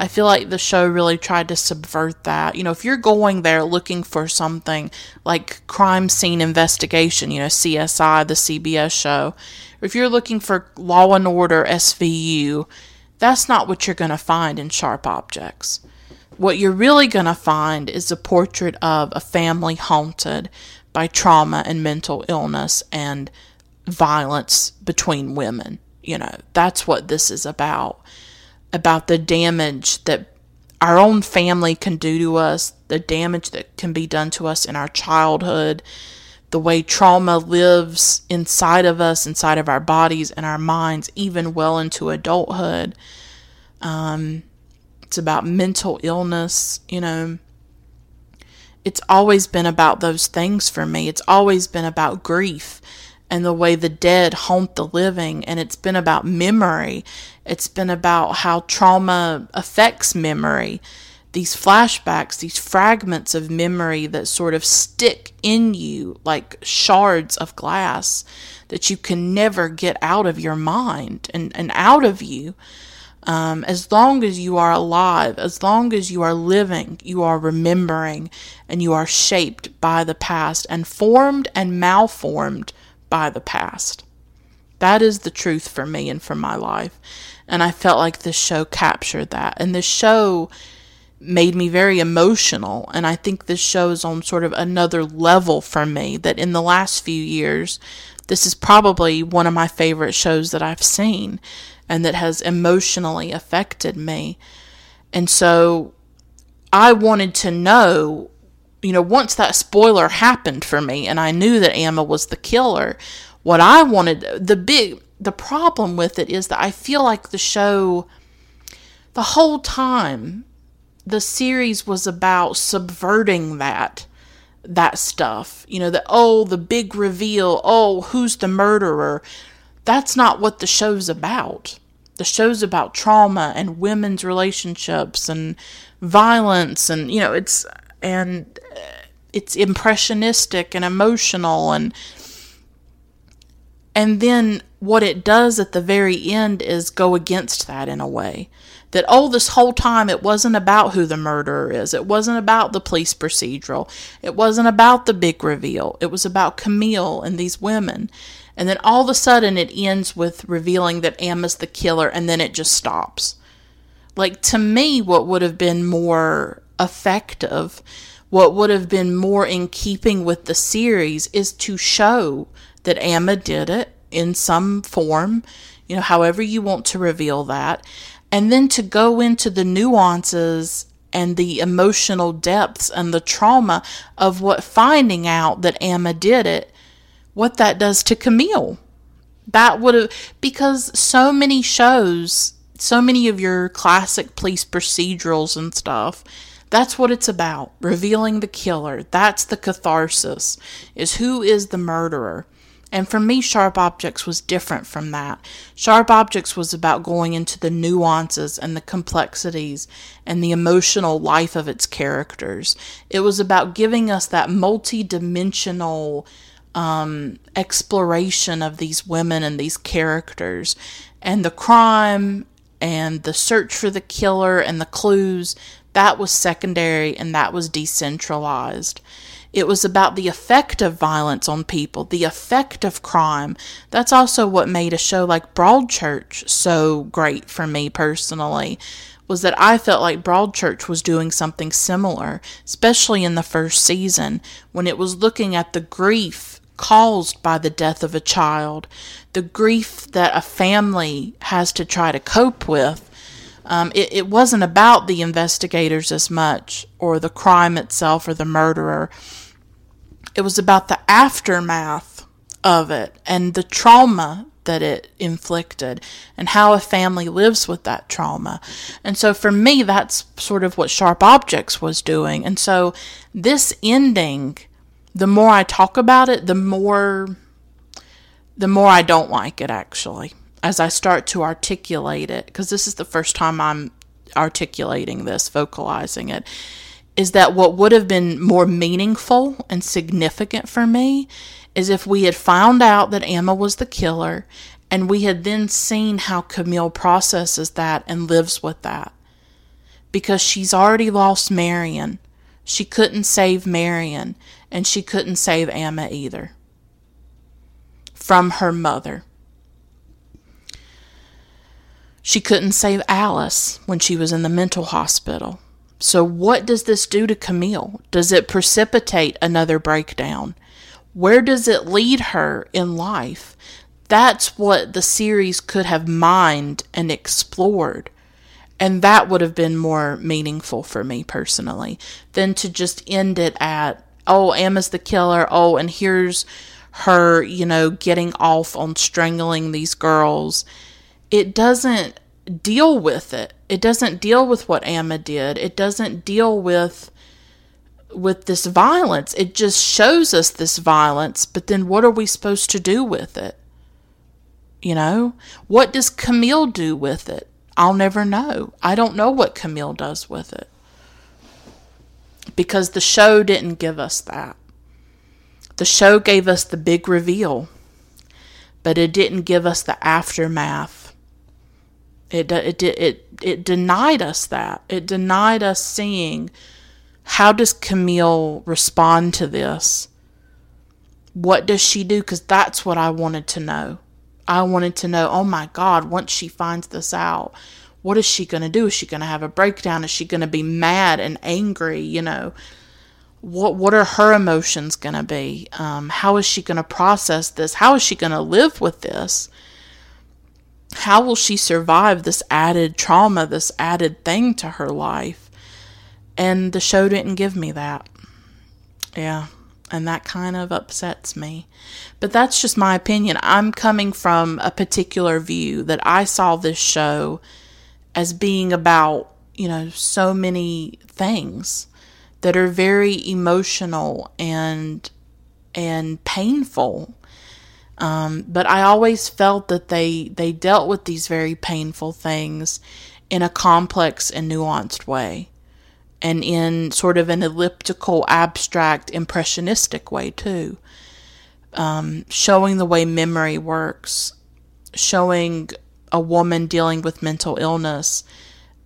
I feel like the show really tried to subvert that. You know, if you're going there looking for something like crime scene investigation, you know, CSI, the CBS show, if you're looking for Law and Order SVU, that's not what you're going to find in Sharp Objects what you're really going to find is a portrait of a family haunted by trauma and mental illness and violence between women. You know, that's what this is about. About the damage that our own family can do to us, the damage that can be done to us in our childhood, the way trauma lives inside of us, inside of our bodies and our minds, even well into adulthood. Um, it's about mental illness, you know. It's always been about those things for me. It's always been about grief and the way the dead haunt the living. And it's been about memory. It's been about how trauma affects memory. These flashbacks, these fragments of memory that sort of stick in you like shards of glass that you can never get out of your mind and, and out of you. Um, as long as you are alive, as long as you are living, you are remembering and you are shaped by the past and formed and malformed by the past. That is the truth for me and for my life. And I felt like this show captured that. And this show made me very emotional. And I think this show is on sort of another level for me that in the last few years, this is probably one of my favorite shows that I've seen and that has emotionally affected me. And so I wanted to know, you know, once that spoiler happened for me and I knew that Amma was the killer, what I wanted, the big, the problem with it is that I feel like the show, the whole time, the series was about subverting that that stuff. You know the oh the big reveal oh who's the murderer? That's not what the show's about. The show's about trauma and women's relationships and violence and you know it's and uh, it's impressionistic and emotional and and then what it does at the very end is go against that in a way that oh this whole time it wasn't about who the murderer is. It wasn't about the police procedural. It wasn't about the big reveal. It was about camille and these women. And then all of a sudden it ends with revealing that amma's the killer and then it just stops. Like to me what would have been more effective what would have been more in keeping with the series is to show that amma did it in some form you know however you want to reveal that and then to go into the nuances and the emotional depths and the trauma of what finding out that Amma did it, what that does to Camille. That would have, because so many shows, so many of your classic police procedurals and stuff, that's what it's about. Revealing the killer. That's the catharsis, is who is the murderer. And for me, Sharp Objects was different from that. Sharp Objects was about going into the nuances and the complexities and the emotional life of its characters. It was about giving us that multi dimensional um, exploration of these women and these characters and the crime and the search for the killer and the clues. That was secondary and that was decentralized. It was about the effect of violence on people, the effect of crime. That's also what made a show like Broadchurch so great for me personally. Was that I felt like Broadchurch was doing something similar, especially in the first season when it was looking at the grief caused by the death of a child, the grief that a family has to try to cope with. Um, it, it wasn't about the investigators as much, or the crime itself, or the murderer. It was about the aftermath of it and the trauma that it inflicted and how a family lives with that trauma. And so for me, that's sort of what Sharp Objects was doing. And so this ending, the more I talk about it, the more the more I don't like it actually as I start to articulate it because this is the first time I'm articulating this, vocalizing it is that what would have been more meaningful and significant for me is if we had found out that Amma was the killer and we had then seen how Camille processes that and lives with that. Because she's already lost Marian. She couldn't save Marian, and she couldn't save Amma either from her mother. She couldn't save Alice when she was in the mental hospital. So, what does this do to Camille? Does it precipitate another breakdown? Where does it lead her in life? That's what the series could have mined and explored. And that would have been more meaningful for me personally than to just end it at, oh, Amma's the killer. Oh, and here's her, you know, getting off on strangling these girls. It doesn't deal with it. It doesn't deal with what Amma did. It doesn't deal with with this violence. It just shows us this violence, but then what are we supposed to do with it? You know? What does Camille do with it? I'll never know. I don't know what Camille does with it. Because the show didn't give us that. The show gave us the big reveal, but it didn't give us the aftermath it it it it denied us that. It denied us seeing how does Camille respond to this? What does she do? Because that's what I wanted to know. I wanted to know, oh my God, once she finds this out, what is she going to do? Is she going to have a breakdown? Is she going to be mad and angry? You know, what what are her emotions going to be? Um, how is she going to process this? How is she going to live with this? How will she survive this added trauma, this added thing to her life? And the show didn't give me that. Yeah, and that kind of upsets me. But that's just my opinion. I'm coming from a particular view that I saw this show as being about, you know, so many things that are very emotional and and painful Um, but I always felt that they they dealt with these very painful things in a complex and nuanced way, and in sort of an elliptical, abstract, impressionistic way too. Um, showing the way memory works, showing a woman dealing with mental illness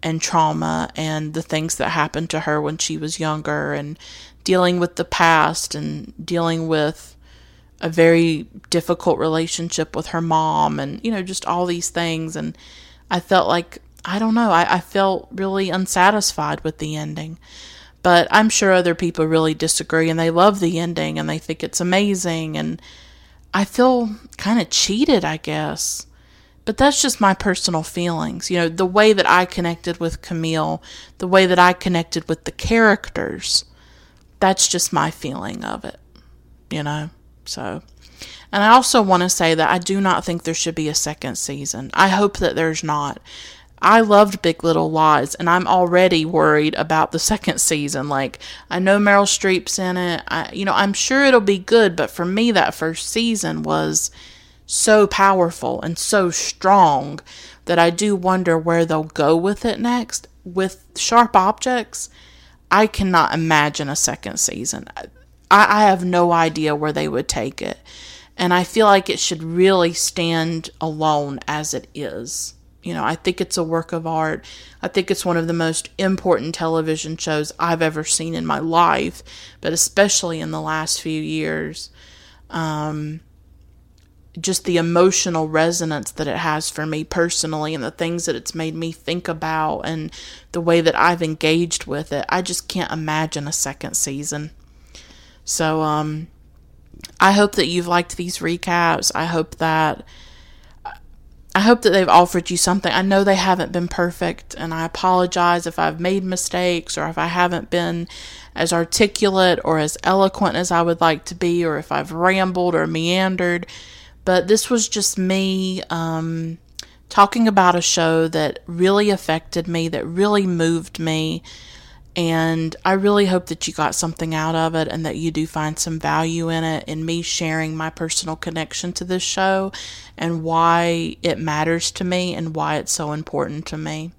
and trauma and the things that happened to her when she was younger and dealing with the past and dealing with a very difficult relationship with her mom and you know just all these things and i felt like i don't know I, I felt really unsatisfied with the ending but i'm sure other people really disagree and they love the ending and they think it's amazing and i feel kind of cheated i guess but that's just my personal feelings. You know, the way that I connected with Camille, the way that I connected with the characters, that's just my feeling of it, you know? So, and I also want to say that I do not think there should be a second season. I hope that there's not. I loved Big Little Lies, and I'm already worried about the second season. Like, I know Meryl Streep's in it. I, you know, I'm sure it'll be good, but for me, that first season was so powerful and so strong that I do wonder where they'll go with it next. With Sharp Objects, I cannot imagine a second season. I, I have no idea where they would take it. And I feel like it should really stand alone as it is. You know, I think it's a work of art. I think it's one of the most important television shows I've ever seen in my life, but especially in the last few years. Um, just the emotional resonance that it has for me personally and the things that it's made me think about and the way that I've engaged with it. I just can't imagine a second season. So um I hope that you've liked these recaps. I hope that I hope that they've offered you something. I know they haven't been perfect, and I apologize if I've made mistakes or if I haven't been as articulate or as eloquent as I would like to be, or if I've rambled or meandered. But this was just me um, talking about a show that really affected me, that really moved me. And I really hope that you got something out of it and that you do find some value in it, in me sharing my personal connection to this show and why it matters to me and why it's so important to me.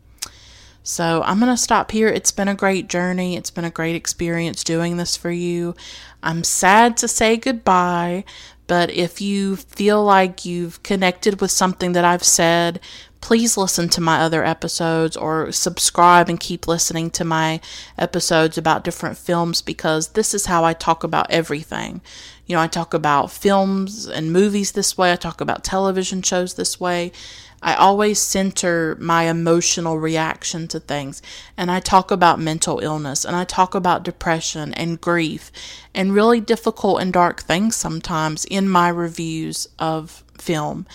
So I'm going to stop here. It's been a great journey. It's been a great experience doing this for you. I'm sad to say goodbye, but if you feel like you've connected with something that I've said, please listen to my other episodes or subscribe and keep listening to my episodes about different films because this is how I talk about everything. You know, I talk about films and movies this way, I talk about television shows this way. I always center my emotional reaction to things. And I talk about mental illness and I talk about depression and grief and really difficult and dark things sometimes in my reviews of film.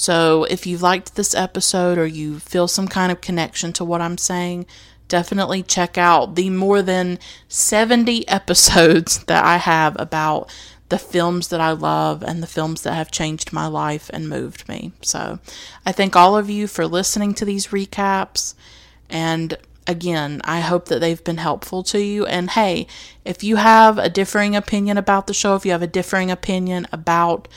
So if you've liked this episode or you feel some kind of connection to what I'm saying, definitely check out the more than 70 episodes that I have about the films that I love and the films that have changed my life and moved me. So I thank all of you for listening to these recaps. And again, I hope that they've been helpful to you. And hey, if you have a differing opinion about the show, if you have a differing opinion about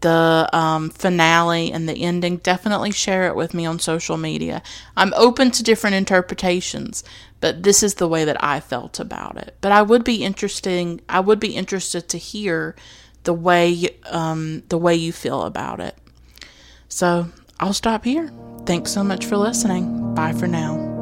the um, finale and the ending, definitely share it with me on social media. I'm open to different interpretations, but this is the way that I felt about it. But I would be interesting. I would be interested to hear the way um, the way you feel about it. So I'll stop here. Thanks so much for listening. Bye for now.